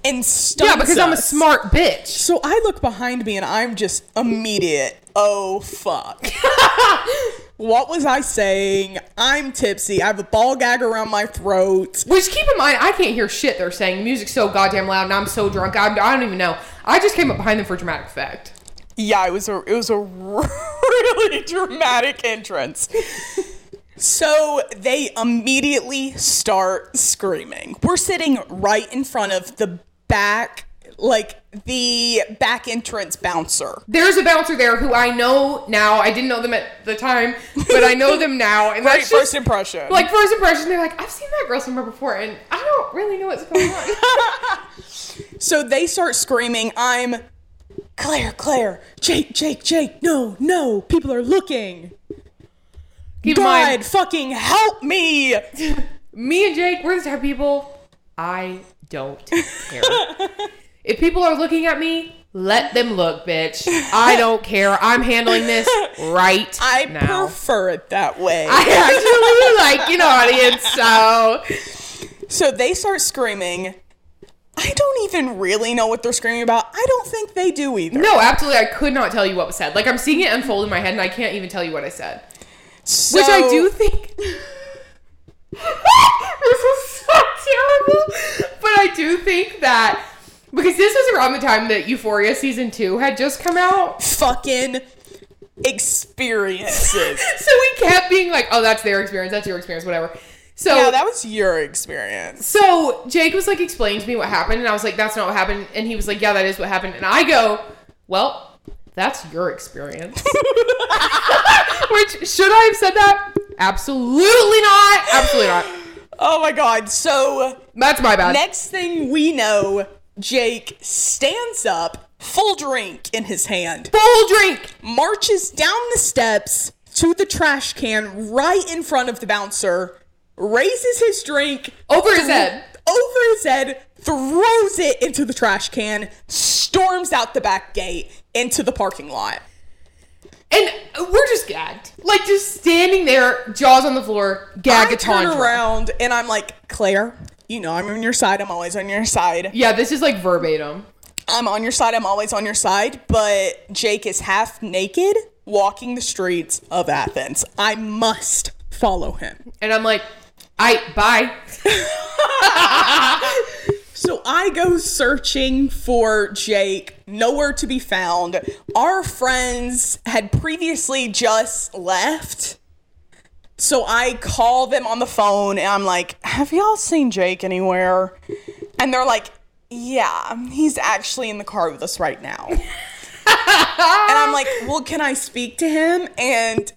and stuns yeah, because I'm a smart bitch. So I look behind me and I'm just immediate. Oh fuck. what was I saying? I'm tipsy. I have a ball gag around my throat. Which keep in mind, I can't hear shit they're saying. Music's so goddamn loud, and I'm so drunk. I'm, I don't even know. I just came up behind them for dramatic effect. Yeah, it was a it was a really dramatic entrance. So they immediately start screaming. We're sitting right in front of the back, like the back entrance bouncer. There's a bouncer there who I know now. I didn't know them at the time, but I know them now. And Right, that's first impression. like first impression. They're like, I've seen that girl somewhere before, and I don't really know what's going on. So they start screaming, I'm Claire, Claire, Jake, Jake, Jake, no, no, people are looking. Keep God, fucking help me! me and Jake, we're the type of people I don't care. if people are looking at me, let them look, bitch. I don't care. I'm handling this right I now. prefer it that way. I actually like an audience, so so they start screaming. I don't even really know what they're screaming about. I don't think they do either. no, absolutely. I could not tell you what was said. Like I'm seeing it unfold in my head, and I can't even tell you what I said. So, Which I do think. this is so terrible. But I do think that because this was around the time that Euphoria season two had just come out. fucking experiences. So we kept being like, oh, that's their experience, that's your experience, whatever. So yeah, that was your experience. so Jake was like explaining to me what happened, and I was like, that's not what happened. And he was like, yeah, that is what happened. And I go, well, that's your experience. Which should I have said that? Absolutely not. Absolutely not. Oh my god. So That's my bad. next thing we know, Jake stands up, full drink in his hand, Full drink. marches down the steps to the trash can right in front of the bouncer, raises his drink Over his head. over his head, throws it into the trash can, storms out the back gate into the parking lot. And we're just gagged. Like just standing there, jaws on the floor, I turn around and I'm like, Claire, you know I'm on your side. I'm always on your side. Yeah, this is like verbatim. I'm on your side. I'm always on your side. But Jake is half naked walking the streets of Athens. I must follow him. And I'm like, I bye. So I go searching for Jake, nowhere to be found. Our friends had previously just left. So I call them on the phone and I'm like, Have y'all seen Jake anywhere? And they're like, Yeah, he's actually in the car with us right now. and I'm like, Well, can I speak to him? And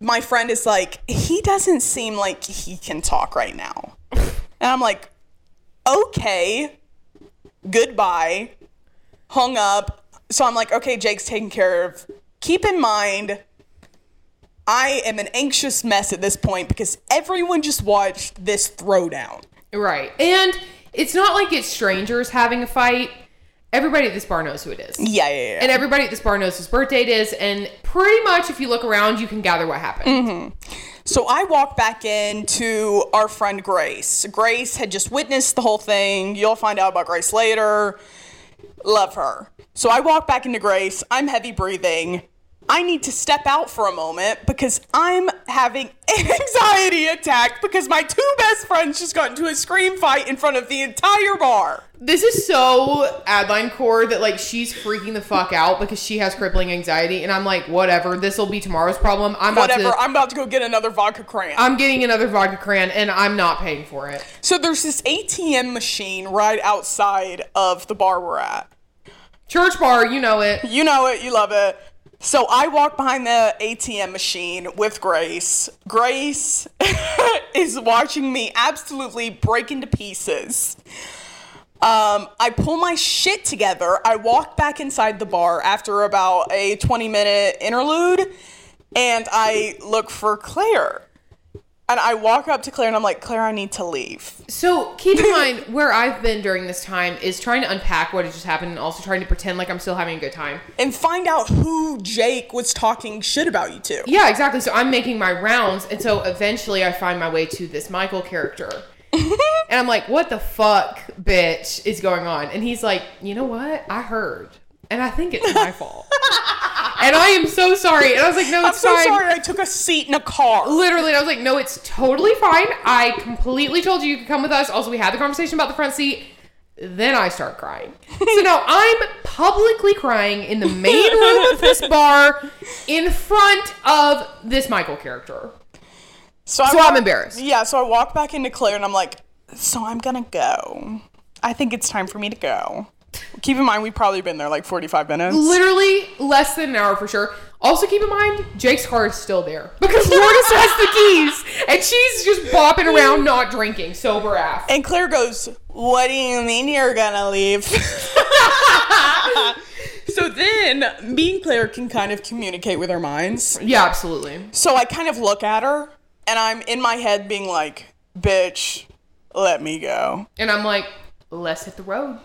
my friend is like, He doesn't seem like he can talk right now. And I'm like, okay, goodbye, hung up. So I'm like, okay, Jake's taken care of. Keep in mind, I am an anxious mess at this point because everyone just watched this throwdown. Right. And it's not like it's strangers having a fight. Everybody at this bar knows who it is. Yeah, yeah, yeah. And everybody at this bar knows whose birthday it is. And pretty much, if you look around, you can gather what happened. Mm-hmm. So I walk back in to our friend Grace. Grace had just witnessed the whole thing. You'll find out about Grace later. Love her. So I walk back into Grace. I'm heavy breathing. I need to step out for a moment because I'm having an anxiety attack because my two best friends just got into a scream fight in front of the entire bar. This is so Adeline core that like she's freaking the fuck out because she has crippling anxiety. And I'm like, whatever, this will be tomorrow's problem. I'm about Whatever. to. I'm about to go get another vodka cran. I'm getting another vodka cran and I'm not paying for it. so there's this ATM machine right outside of the bar we're at. Church bar, you know it. You know it, you love it. So I walk behind the ATM machine with Grace. Grace is watching me absolutely break into pieces. Um, I pull my shit together. I walk back inside the bar after about a 20 minute interlude and I look for Claire. And I walk up to Claire and I'm like, Claire, I need to leave. So keep in mind where I've been during this time is trying to unpack what had just happened and also trying to pretend like I'm still having a good time. And find out who Jake was talking shit about you to. Yeah, exactly. So I'm making my rounds, and so eventually I find my way to this Michael character. and I'm like, what the fuck, bitch, is going on? And he's like, you know what? I heard. And I think it's my fault. and I am so sorry. And I was like, no, it's fine. I'm it's so fine. sorry I took a seat in a car. Literally, and I was like, no, it's totally fine. I completely told you you could come with us. Also, we had the conversation about the front seat. Then I start crying. so now I'm publicly crying in the main room of this bar in front of this Michael character. So, So I'm embarrassed. Yeah, so I walk back into Claire and I'm like, so I'm gonna go. I think it's time for me to go. Keep in mind, we've probably been there like 45 minutes. Literally less than an hour for sure. Also, keep in mind, Jake's car is still there because Lourdes has the keys and she's just bopping around, not drinking, sober ass. And Claire goes, What do you mean you're gonna leave? so then me and Claire can kind of communicate with our minds. Yeah, absolutely. So I kind of look at her and I'm in my head being like, bitch, let me go. And I'm like, let's hit the road.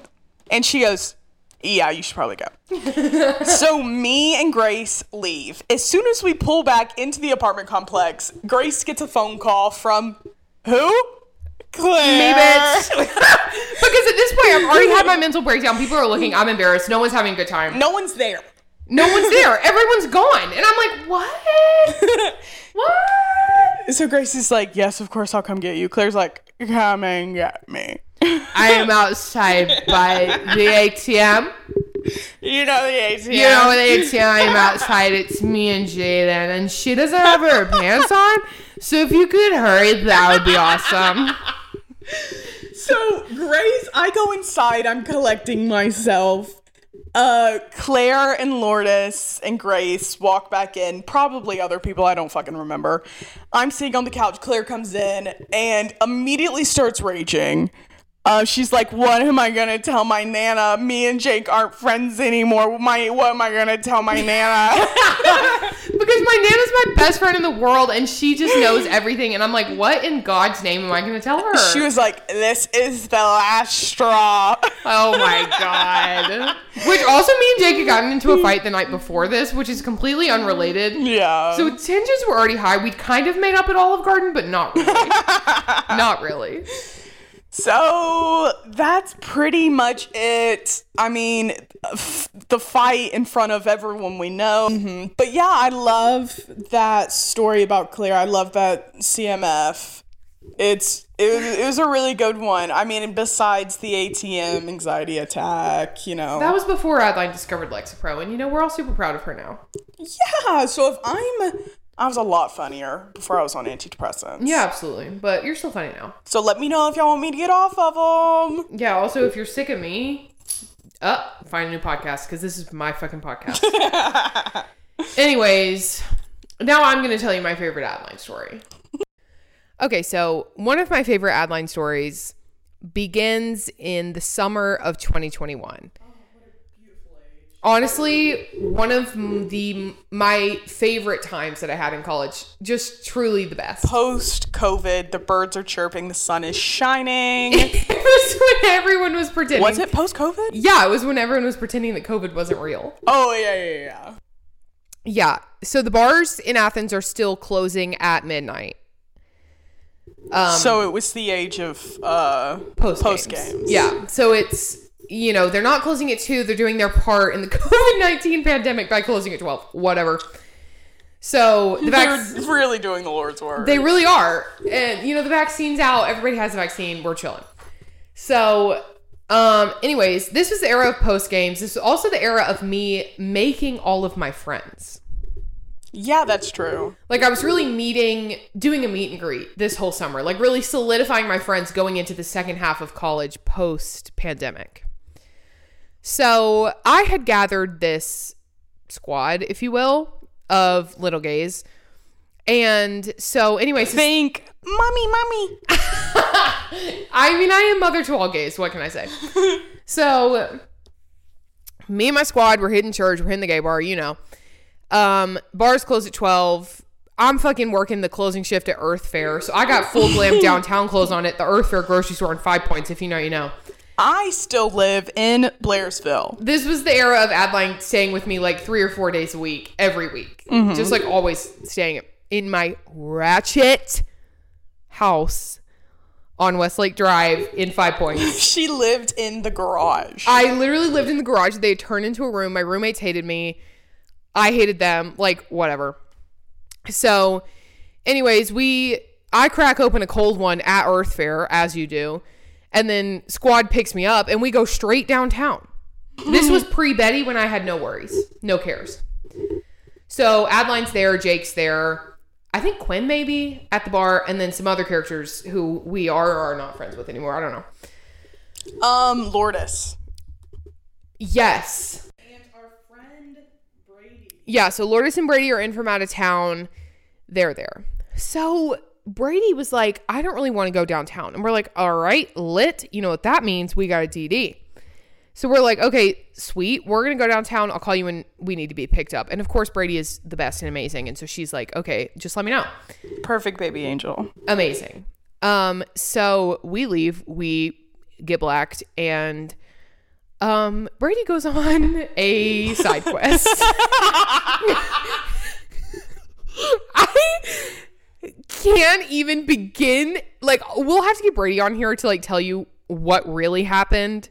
And she goes, yeah, you should probably go. so me and Grace leave. As soon as we pull back into the apartment complex, Grace gets a phone call from who? Claire. Me, bitch. because at this point, I've already had my mental breakdown. People are looking. I'm embarrassed. No one's having a good time. No one's there. No one's there. Everyone's gone. And I'm like, what? what? So Grace is like, yes, of course I'll come get you. Claire's like, come and get me. I am outside by the ATM. You know the ATM. You know the ATM. I'm outside. It's me and Jaden, and she doesn't have her pants on. So if you could hurry, that would be awesome. So Grace, I go inside. I'm collecting myself. Uh, Claire and Lourdes and Grace walk back in. Probably other people. I don't fucking remember. I'm sitting on the couch. Claire comes in and immediately starts raging. Uh, she's like, "What am I gonna tell my nana? Me and Jake aren't friends anymore. My, what am I gonna tell my nana?" because my nana's my best friend in the world, and she just knows everything. And I'm like, what in God's name am I going to tell her? she was like, "This is the last straw." Oh my god. Which also me and Jake had gotten into a fight the night before this, which is completely unrelated. yeah. So tensions were already high. We'd kind of made up at Olive Garden, but not really. not really. So that's pretty much it. I mean, f- the fight in front of everyone we know. Mhm. But yeah, I love that story about Claire. I love that CMF. It's it was, it was a really good one. I mean, besides the ATM anxiety attack, you know. That was before Adeline discovered Lexapro, and you know, we're all super proud of her now. yeah, so if I'm I was a lot funnier before I was on antidepressants. Yeah, absolutely. But you're still funny now. So let me know if y'all want me to get off of them. Yeah, also, if you're sick of me, uh, find a new podcast because this is my fucking podcast. Anyways, now I'm going to tell you my favorite Adeline story. Okay, so one of my favorite Adeline stories begins in the summer of 2021. Honestly, one of the my favorite times that I had in college. Just truly the best. Post COVID, the birds are chirping, the sun is shining. it was when everyone was pretending. Was it post COVID? Yeah, it was when everyone was pretending that COVID wasn't real. Oh yeah, yeah, yeah. Yeah. So the bars in Athens are still closing at midnight. Um, so it was the age of uh post post games. games. Yeah. So it's you know they're not closing at two. They're doing their part in the COVID nineteen pandemic by closing at twelve. Whatever. So the They're really doing the Lord's work. they really are, and you know the vaccine's out. Everybody has a vaccine. We're chilling. So, um, anyways, this was the era of post games. This was also the era of me making all of my friends. yeah, that's true. Like I was really meeting, doing a meet and greet this whole summer, like really solidifying my friends going into the second half of college post pandemic. So I had gathered this squad, if you will, of little gays. And so, anyways, Think, mommy, mommy. I mean, I am mother to all gays. What can I say? so, me and my squad, we're hitting church, we're hitting the gay bar, you know. Um, bars close at 12. I'm fucking working the closing shift at Earth Fare. So I got full glam downtown clothes on at the Earth Fare grocery store in Five Points, if you know, you know. I still live in Blairsville. This was the era of Adeline staying with me like three or four days a week, every week. Mm-hmm. Just like always staying in my ratchet house on Westlake Drive in Five Points. She lived in the garage. I literally lived in the garage. They turned into a room. My roommates hated me. I hated them. Like, whatever. So, anyways, we I crack open a cold one at Earth Fare, as you do. And then squad picks me up and we go straight downtown. This was pre Betty when I had no worries, no cares. So Adeline's there, Jake's there. I think Quinn maybe at the bar, and then some other characters who we are or are not friends with anymore. I don't know. um, Lourdes. Yes. And our friend Brady. Yeah, so Lourdes and Brady are in from out of town. They're there. So Brady was like, I don't really want to go downtown. And we're like, all right, lit. You know what that means? We got a DD. So we're like, okay, sweet. We're gonna go downtown. I'll call you when we need to be picked up. And of course, Brady is the best and amazing. And so she's like, okay, just let me know. Perfect baby angel. Amazing. Um, so we leave, we get blacked, and um Brady goes on a side quest. I can't even begin. Like, we'll have to get Brady on here to like tell you what really happened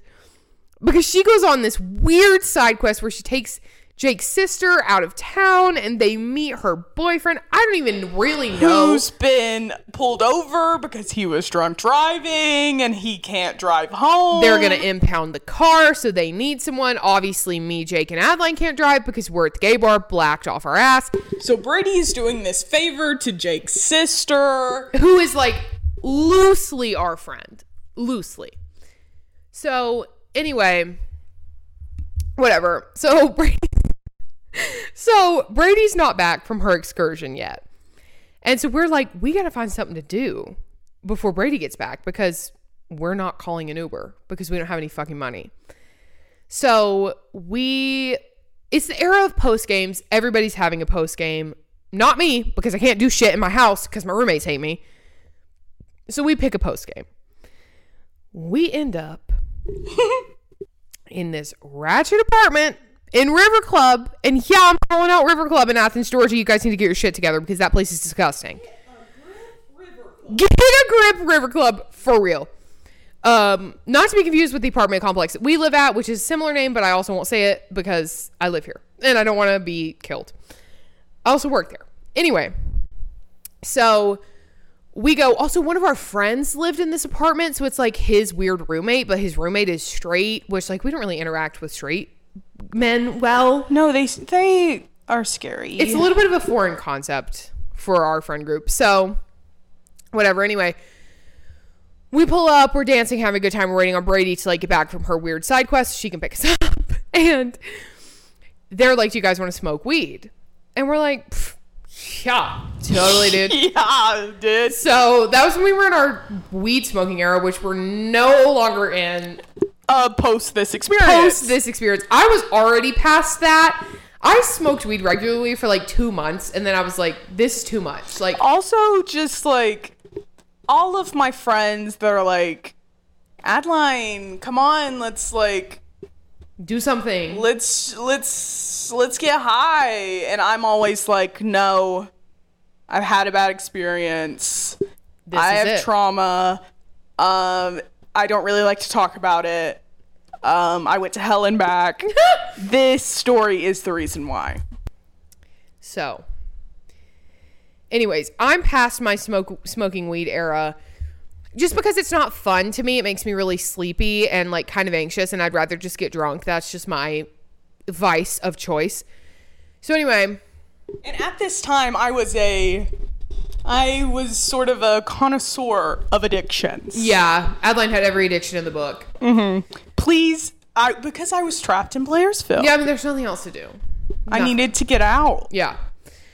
because she goes on this weird side quest where she takes Jake's sister out of town and they meet her boyfriend. I don't even really know. Who's been pulled over because he was drunk driving and he can't drive home. They're gonna impound the car, so they need someone. Obviously, me, Jake, and Adeline can't drive because we're at the gay bar, blacked off our ass. So Brady's doing this favor to Jake's sister. Who is like loosely our friend, loosely. So anyway, whatever. So Brady, so Brady's not back from her excursion yet, and so we're like, we gotta find something to do before Brady gets back because we're not calling an Uber because we don't have any fucking money. So we, it's the era of post games. Everybody's having a post game. Not me because I can't do shit in my house because my roommates hate me. So we pick a post game. We end up in this ratchet apartment in River Club. And yeah, I'm calling out River Club in Athens, Georgia. You guys need to get your shit together because that place is disgusting. Get a grip, River Club, for real. Um, not to be confused with the apartment complex that we live at, which is a similar name, but I also won't say it because I live here and I don't want to be killed. I also work there. Anyway, so we go. Also, one of our friends lived in this apartment, so it's like his weird roommate, but his roommate is straight, which like we don't really interact with straight men well. No, they they are scary. It's a little bit of a foreign concept for our friend group. So, whatever. Anyway, we pull up, we're dancing, having a good time. We're waiting on Brady to like get back from her weird side quest. She can pick us up. And they're like, Do you guys want to smoke weed? And we're like, "Pff, Yeah, totally, dude. yeah, dude. So that was when we were in our weed smoking era, which we're no longer in Uh, post this experience. post this experience. I was already past that. I smoked weed regularly for like two months, and then I was like, "This is too much." Like, also just like all of my friends that are like adeline come on let's like do something. let's let's let's get high and i'm always like no i've had a bad experience This i is have it. trauma um i don't really like to talk about it um i went to hell and back this story is the reason why So, anyways, I'm past my smoke smoking weed era. Just because it's not fun to me, it makes me really sleepy and like kind of anxious, and I'd rather just get drunk. That's just my vice of choice. So anyway, And at this time, I was a, I was sort of a connoisseur of addictions. yeah, Adeline had every addiction in the book. Mm-hmm. Please, I because I was trapped in Blairsville. Yeah, I mean, there's nothing else to do. I needed to get out. Yeah.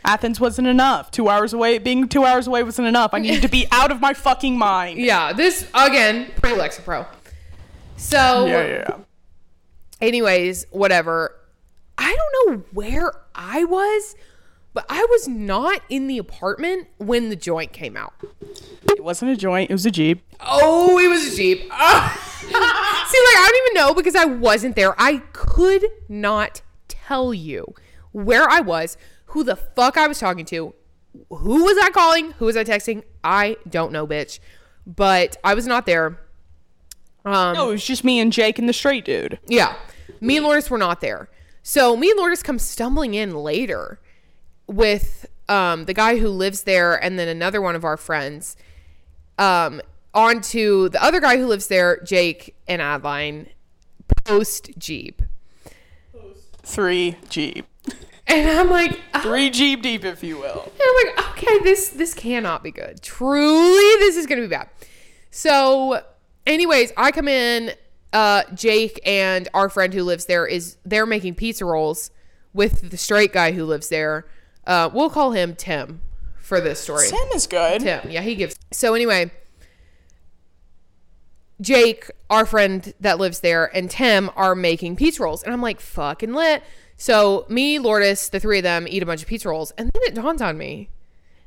Athens wasn't enough. Two hours away, being two hours away wasn't enough. I needed to be out of my fucking mind. Yeah, this again, pre Lexapro. So, yeah, yeah. anyways, whatever. I don't know where I was, but I was not in the apartment when the joint came out. It wasn't a joint. It was a geeb. Oh, it was a Geeb. Ah. See, like, I don't even know because I wasn't there. I could not tell you where I was, who the fuck I was talking to, who was I calling, who was I texting. I don't know, bitch. But I was not there. Um, No, it was just me and Jake and the straight dude. Yeah. Me and Lourdes were not there. So me and Lourdes come stumbling in later with um, the guy who lives there and then another one of our friends um, onto the other guy who lives there, Jake and Adeline, post Geeb. Three geeb. And I'm like, uh, Three geeb deep, if you will. And I'm like, okay, this this cannot be good. Truly, this is gonna be bad. So, anyways, I come in. Uh, Jake and our friend who lives there is they're making pizza rolls with the straight guy who lives there. Uh, we'll call him Tim for this story. Tim is good. Tim, yeah, he gives. So anyway, Jake, our friend that lives there, and Tim are making pizza rolls. And I'm like, fucking lit. So me, Lourdes, the three of them eat a bunch of pizza rolls. And then it dawns on me,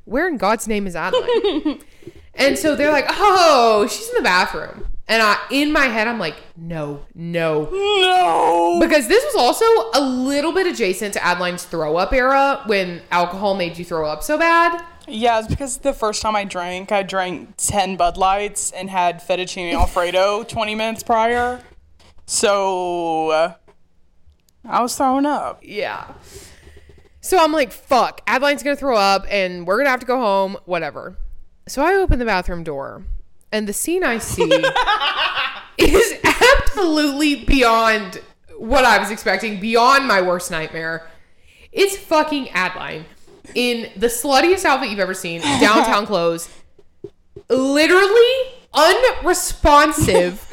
where in God's name is Adeline? and so they're like, oh, she's in the bathroom. And I, in my head, I'm like, no, no. No. Because this was also a little bit adjacent to Adeline's throw up era when alcohol made you throw up so bad. Yeah, it's because the first time I drank, I drank 10 Bud Lights and had fettuccine alfredo 20 minutes prior. So uh, I was throwing up. Yeah. So I'm like, fuck, Adeline's gonna throw up and we're gonna have to go home, whatever. So I open the bathroom door and the scene I see is absolutely beyond what I was expecting, beyond my worst nightmare. It's fucking Adeline in the sluttiest outfit you've ever seen, downtown clothes, literally unresponsive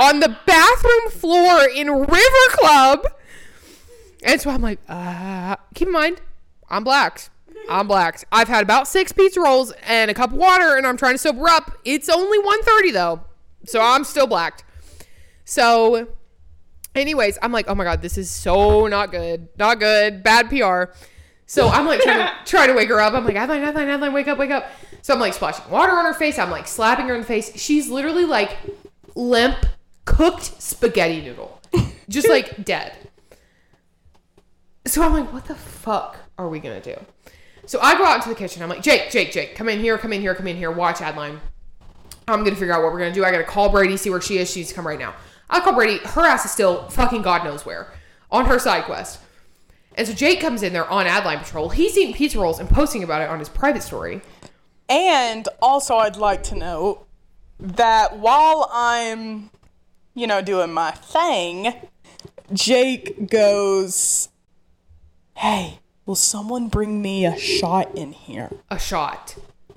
on the bathroom floor in River Club. And so I'm like, uh, keep in mind, I'm black. I'm blacked. I've had about six pizza rolls and a cup of water, and I'm trying to sober up. It's only 1.30 though, so I'm still blacked. So, anyways, I'm like, oh my god, this is so not good, not good, bad PR. So I'm like trying to try to wake her up. I'm like, Adeline, Adeline, Adeline, wake up, wake up. So I'm like splashing water on her face. I'm like slapping her in the face. She's literally like limp, cooked spaghetti noodle, just like dead. So I'm like, what the fuck are we gonna do? So I go out into the kitchen. I'm like, Jake, Jake, Jake, come in here, come in here, come in here. Watch Adeline. I'm gonna figure out what we're gonna do. I gotta call Brady, see where she is. She needs to come right now. I call Brady. Her ass is still fucking God knows where on her side quest. And so Jake comes in there on Adeline Patrol. He's eating pizza rolls and posting about it on his private story. And also, I'd like to note that while I'm, you know, doing my thing, Jake goes, Hey, will someone bring me a shot in here A shot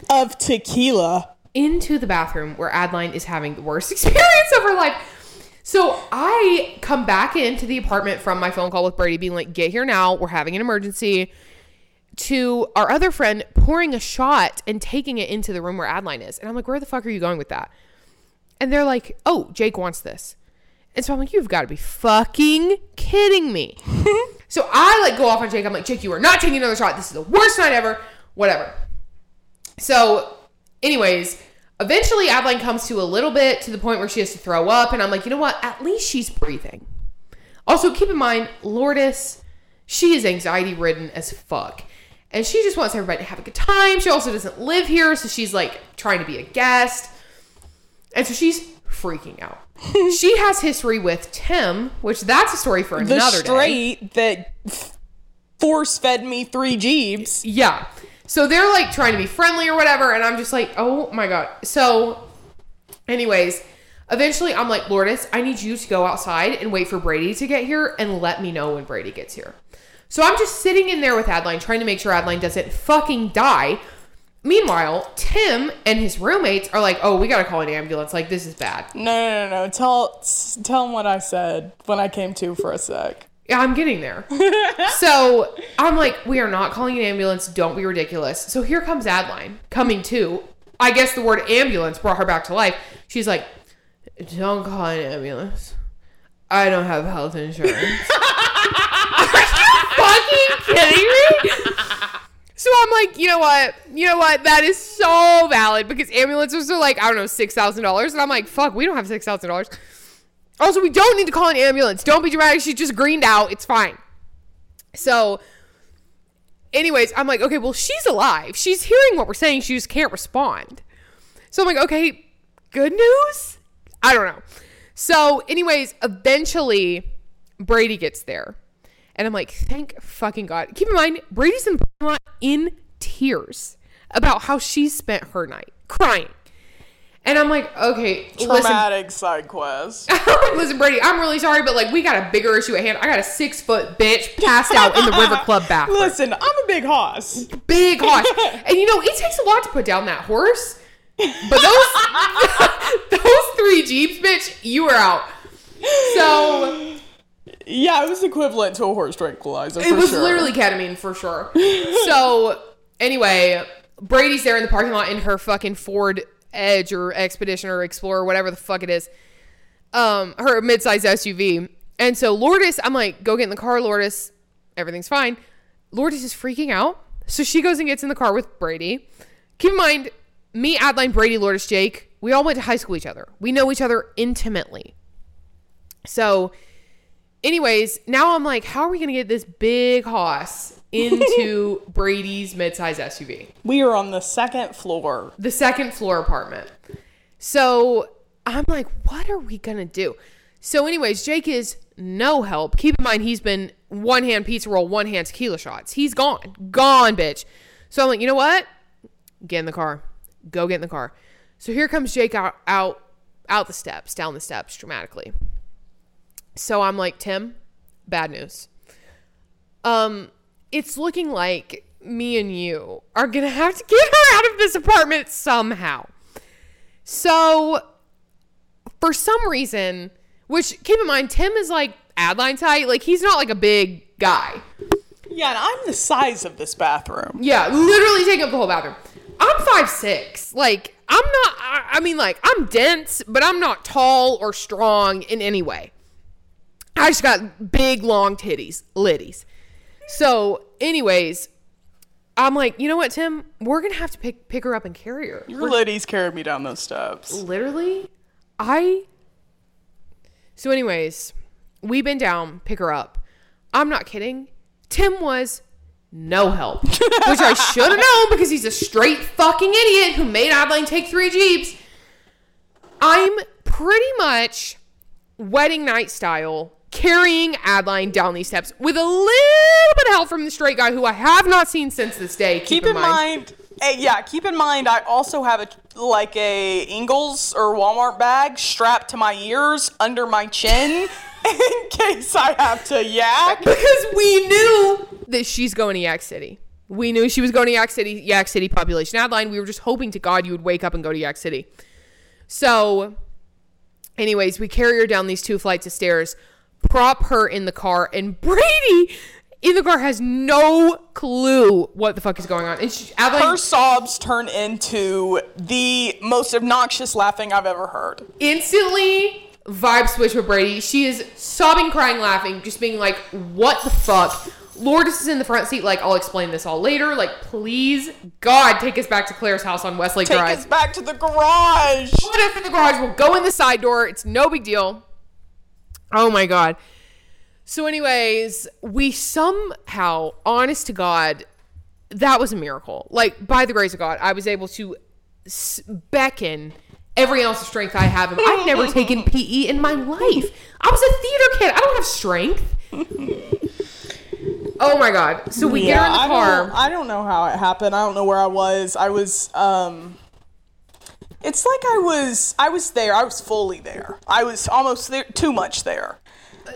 of tequila? into the bathroom where Adeline is having the worst experience of her life. So I come back into the apartment from my phone call with Brady, being like, get here now. We're having an emergency. To our other friend pouring a shot and taking it into the room where Adeline is. And I'm like, where the fuck are you going with that? And they're like, oh, Jake wants this. And so I'm like, you've got to be fucking kidding me. so I like go off on Jake. I'm like, Jake, you are not taking another shot. This is the worst night ever. Whatever. So, anyways, eventually Adeline comes to a little bit to the point where she has to throw up. And I'm like, you know what? At least she's breathing. Also, keep in mind, Lourdes, she is anxiety ridden as fuck. And she just wants everybody to have a good time. She also doesn't live here, so she's like trying to be a guest. And so she's freaking out. She has history with Tim, which that's a story for The another day. straight that force fed me three Geebs. Yeah. So they're like trying to be friendly or whatever, and I'm just like, oh my god. So, anyways, eventually I'm like, Lourdes, I need you to go outside and wait for Brady to get here and let me know when Brady gets here. So I'm just sitting in there with Adeline, trying to make sure Adeline doesn't fucking die. Meanwhile, Tim and his roommates are like, oh, we gotta call an ambulance. Like, this is bad. No, no, no, no. Tell, tell him what I said when I came to for a sec. Yeah, I'm getting there. so I'm like, we are not calling an ambulance. Don't be ridiculous. So here comes Adeline coming to. I guess the word ambulance brought her back to life. She's like, don't call an ambulance. I don't have health insurance. are you fucking kidding me? So I'm like, you know what? You know what? That is so valid because ambulances are like, I don't know, $6,000. And I'm like, fuck, we don't have $6,000. Also, we don't need to call an ambulance. Don't be dramatic. She just greened out. It's fine. So, anyways, I'm like, okay, well, she's alive. She's hearing what we're saying. She just can't respond. So I'm like, okay, good news? I don't know. So, anyways, eventually Brady gets there. And I'm like, thank fucking God. Keep in mind, Brady's in lot in tears about how she spent her night crying. And I'm like, okay, listen, Traumatic side quest. listen, Brady, I'm really sorry, but like, we got a bigger issue at hand. I got a six foot bitch passed out in the River Club bathroom. Listen, I'm a big hoss. Big horse. and you know, it takes a lot to put down that horse. But those those three Geebs, bitch, you were out. So Yeah, it was equivalent to a horse tranquilizer. it for was sure. literally ketamine for sure. So anyway, Brady's there in the parking lot in her fucking Ford Edge or Expedition or Explorer, whatever the fuck it is. Um, her midsize SUV. And so Lourdes, I'm like, go get in the car, Lourdes. Everything's fine. Lourdes is freaking out. So she goes and gets in the car with Brady. Keep in mind, me, Adeline, Brady, Lourdes, Jake, we all went to high school each other. We know each other intimately. So, anyways, now I'm like, how are we going to get this big hoss into Brady's midsize SUV? We are on the second floor. the second floor apartment. So I'm like, what are we gonna do? So, anyways, Jake is no help. Keep in mind, he's been one hand pizza roll, one hand tequila shots. He's gone, gone, bitch. So I'm like, you know what? Get in the car. Go get in the car. So here comes Jake out, out, out the steps, down the steps dramatically. So I'm like, Tim, bad news. Um, it's looking like me and you are gonna have to get her out of this apartment somehow. So, for some reason, which keep in mind, Tim is like Adeline's height, like he's not like a big guy. Yeah, and I'm the size of this bathroom. Yeah, literally taking up the whole bathroom. I'm five six. Like I'm not. I, I mean, like I'm dense, but I'm not tall or strong in any way. I just got big, long titties, liddies. So, anyways, I'm like, you know what, Tim? We're gonna have to pick pick her up and carry her. Your ladies carried me down those steps. Literally, I. So, anyways, we been down, pick her up. I'm not kidding. Tim was no help, which I should have known because he's a straight fucking idiot who made Adeline take three Geebs. I'm pretty much wedding night style carrying Adeline down these steps with a little bit of help from the straight guy who I have not seen since this day. Keep in mind, eh, yeah, keep in mind I also have a like a Ingles or Walmart bag strapped to my ears under my chin in case I have to yak. because we knew that she's going to Yak City. We knew she was going to Yak City, Yak City population Adeline. We were just hoping to God you would wake up and go to Yak City. So, anyways, we carry her down these two flights of stairs, prop her in the car, and Brady in the car has no clue what the fuck is going on. And she, Adeline Her sobs turn into the most obnoxious laughing I've ever heard. instantly vibe switch with Brady. She is sobbing, crying, laughing, just being like, "What the fuck?" Lourdes is in the front seat. Like, I'll explain this all later. Like, please, God, take us back to Claire's house on Westlake Take Drive. Take us back to the garage. Put us in the garage. We'll go in the side door. It's no big deal. Oh my God. So, anyways, we somehow, honest to God, that was a miracle. Like, by the grace of God, I was able to s- beckon every ounce of strength I have. I've never taken PE in my life. I was a theater kid. I don't have strength. Oh my God. So we get her in the I car. Don't, I don't know how it happened. I don't know where I was. I was um it's like I was I was there. I was fully there. I was almost there too much there.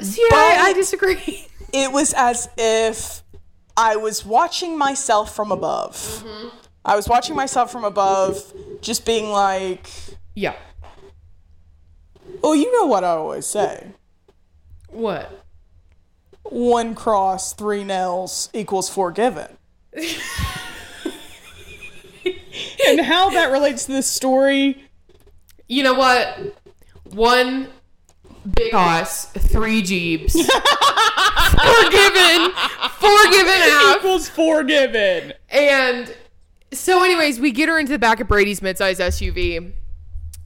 See, I, I disagree. It was as if I was watching myself from above. Mm-hmm. I was watching myself from above, just being like, yeah. "Oh, you know what I always say: What? one cross, three nails equals forgiven." and how that relates to this story You know what? One big hoss, three geebs. forgiven, forgiven half. equals forgiven. And so, anyways, we get her into the back of Brady's midsize SUV,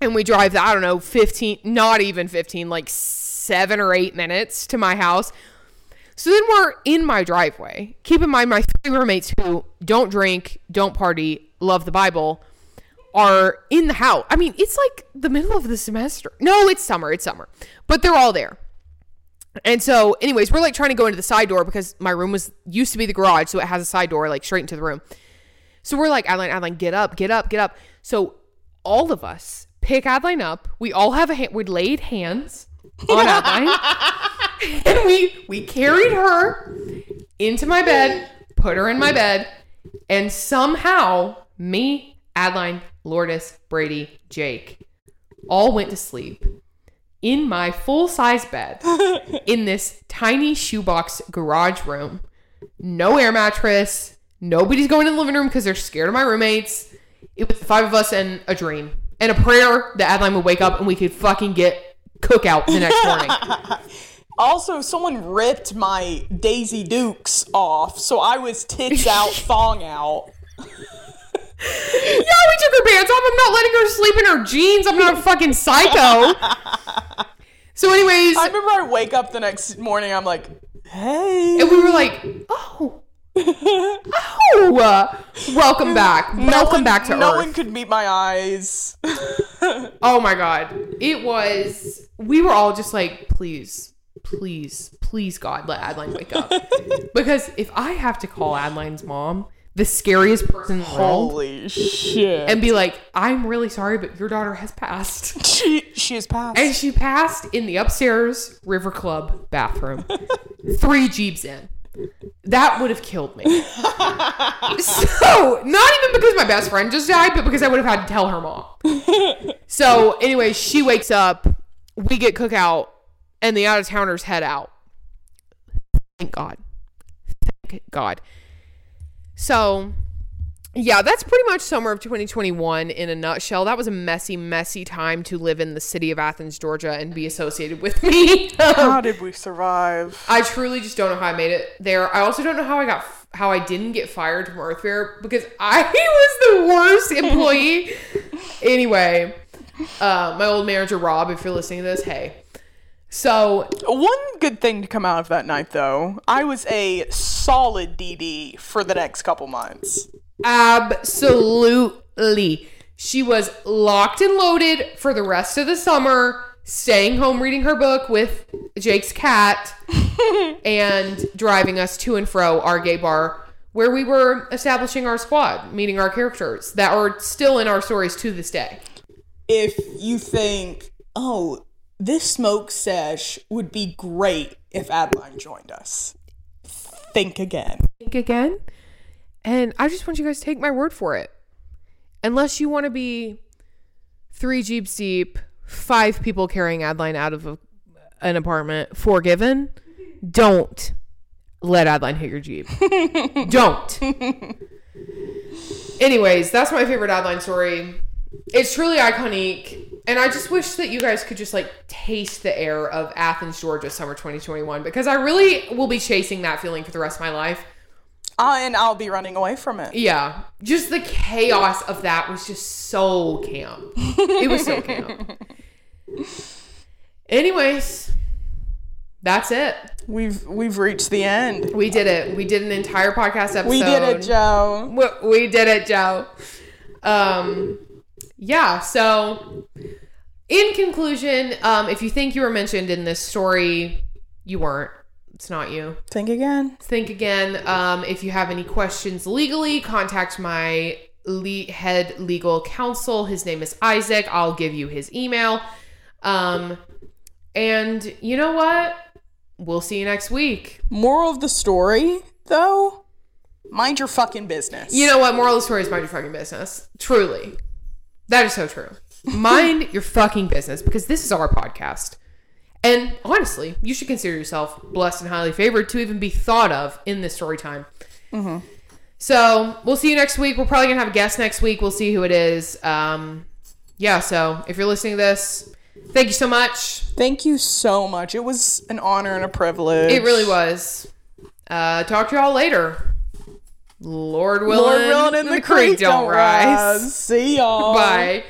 and we drive. I don't know, fifteen, not even fifteen, like seven or eight minutes to my house. So then we're in my driveway. Keep in mind, my three roommates who don't drink, don't party, love the Bible, are in the house. I mean, it's like the middle of the semester. No, it's summer. It's summer, but they're all there. And so, anyways, we're like trying to go into the side door because my room was used to be the garage, so it has a side door like straight into the room. So we're like, Adeline, Adeline, get up, get up, get up. So all of us pick Adeline up. We all have a hand. We laid hands on Adeline, and we we carried her into my bed, put her in my bed, and somehow me, Adeline, Lourdes, Brady, Jake, all went to sleep in my full size bed in this tiny shoebox garage room. No air mattress. Nobody's going to the living room because they're scared of my roommates. It was the five of us and a dream. and a prayer that Adeline would wake up and we could fucking get cookout the next morning. Also, someone ripped my Daisy Dukes off, so I was tits out, thong out. Yeah, we took her pants off. I'm not letting her sleep in her jeans. I'm not a fucking psycho. So, anyways, I remember I wake up the next morning, I'm like, hey. and we were like, oh, oh, uh, welcome back, No welcome one- back to No Earth. No one could meet my eyes. Oh my god. It was we were all just like, please, please, please God, let Adeline wake up. because if I have to call Adeline's mom, the scariest person in the world, Holy shit. and be like, I'm really sorry, but your daughter has passed. she she is passed. And she passed in the upstairs River Club bathroom. Three Geebs in. That would have killed me. so, not even because my best friend just died, but because I would have had to tell her mom. So, anyway, she wakes up, we get cookout, and the out of towners head out. Thank God. Thank God. So, yeah, that's pretty much summer of 2021 in a nutshell. That was a messy, messy time to live in the city of Athens, Georgia, and be associated with me. How did we survive? I truly just don't know how I made it there. I also don't know how I got how I didn't get fired from Earth Fare because I was the worst employee. anyway, uh, my old manager Rob, if you're listening to this, hey. So One good thing to come out of that night, though, I was a solid DD for the next couple months. Absolutely. She was locked and loaded for the rest of the summer, staying home reading her book with Jake's cat and driving us to and fro our gay bar where we were establishing our squad, meeting our characters that are still in our stories to this day. If you think, oh, this smoke sesh would be great if Adeline joined us, think again. Think again. And I just want you guys to take my word for it. Unless you want to be three Geebs deep, five people carrying Adeline out of a, an apartment, forgiven, don't let Adeline hit your Geeb. don't. Anyways, that's my favorite Adeline story. It's truly iconic. And I just wish that you guys could just like taste the air of Athens, Georgia, summer 2021, because I really will be chasing that feeling for the rest of my life. Uh, and I'll be running away from it. Yeah, just the chaos of that was just so camp. It was so camp. Anyways, that's it. We've we've reached the end. We did it. We did an entire podcast episode. We did it, Joe. We, we did it, Joe. Um, yeah. So, in conclusion, um, if you think you were mentioned in this story, you weren't. It's not you. Think again. think again. Um, if you have any questions legally, contact my le- head legal counsel. His name is Isaac. I'll give you his email. Um, and you know what? We'll see you next week. Moral of the story, though, mind your fucking business. You know what? Moral of the story is mind your fucking business. Truly. That is so true. Mind your fucking business because this is our podcast. And honestly, you should consider yourself blessed and highly favored to even be thought of in this story time. So we'll see you next week. We're probably gonna have a guest next week. We'll see who it is. Um, yeah. So if you're listening to this, thank you so much. Thank you so much. It was an honor and a privilege. It really was. Uh, talk to y'all later. Lord willing, Lord willing, and the, creek, don't rise. See y'all. Bye.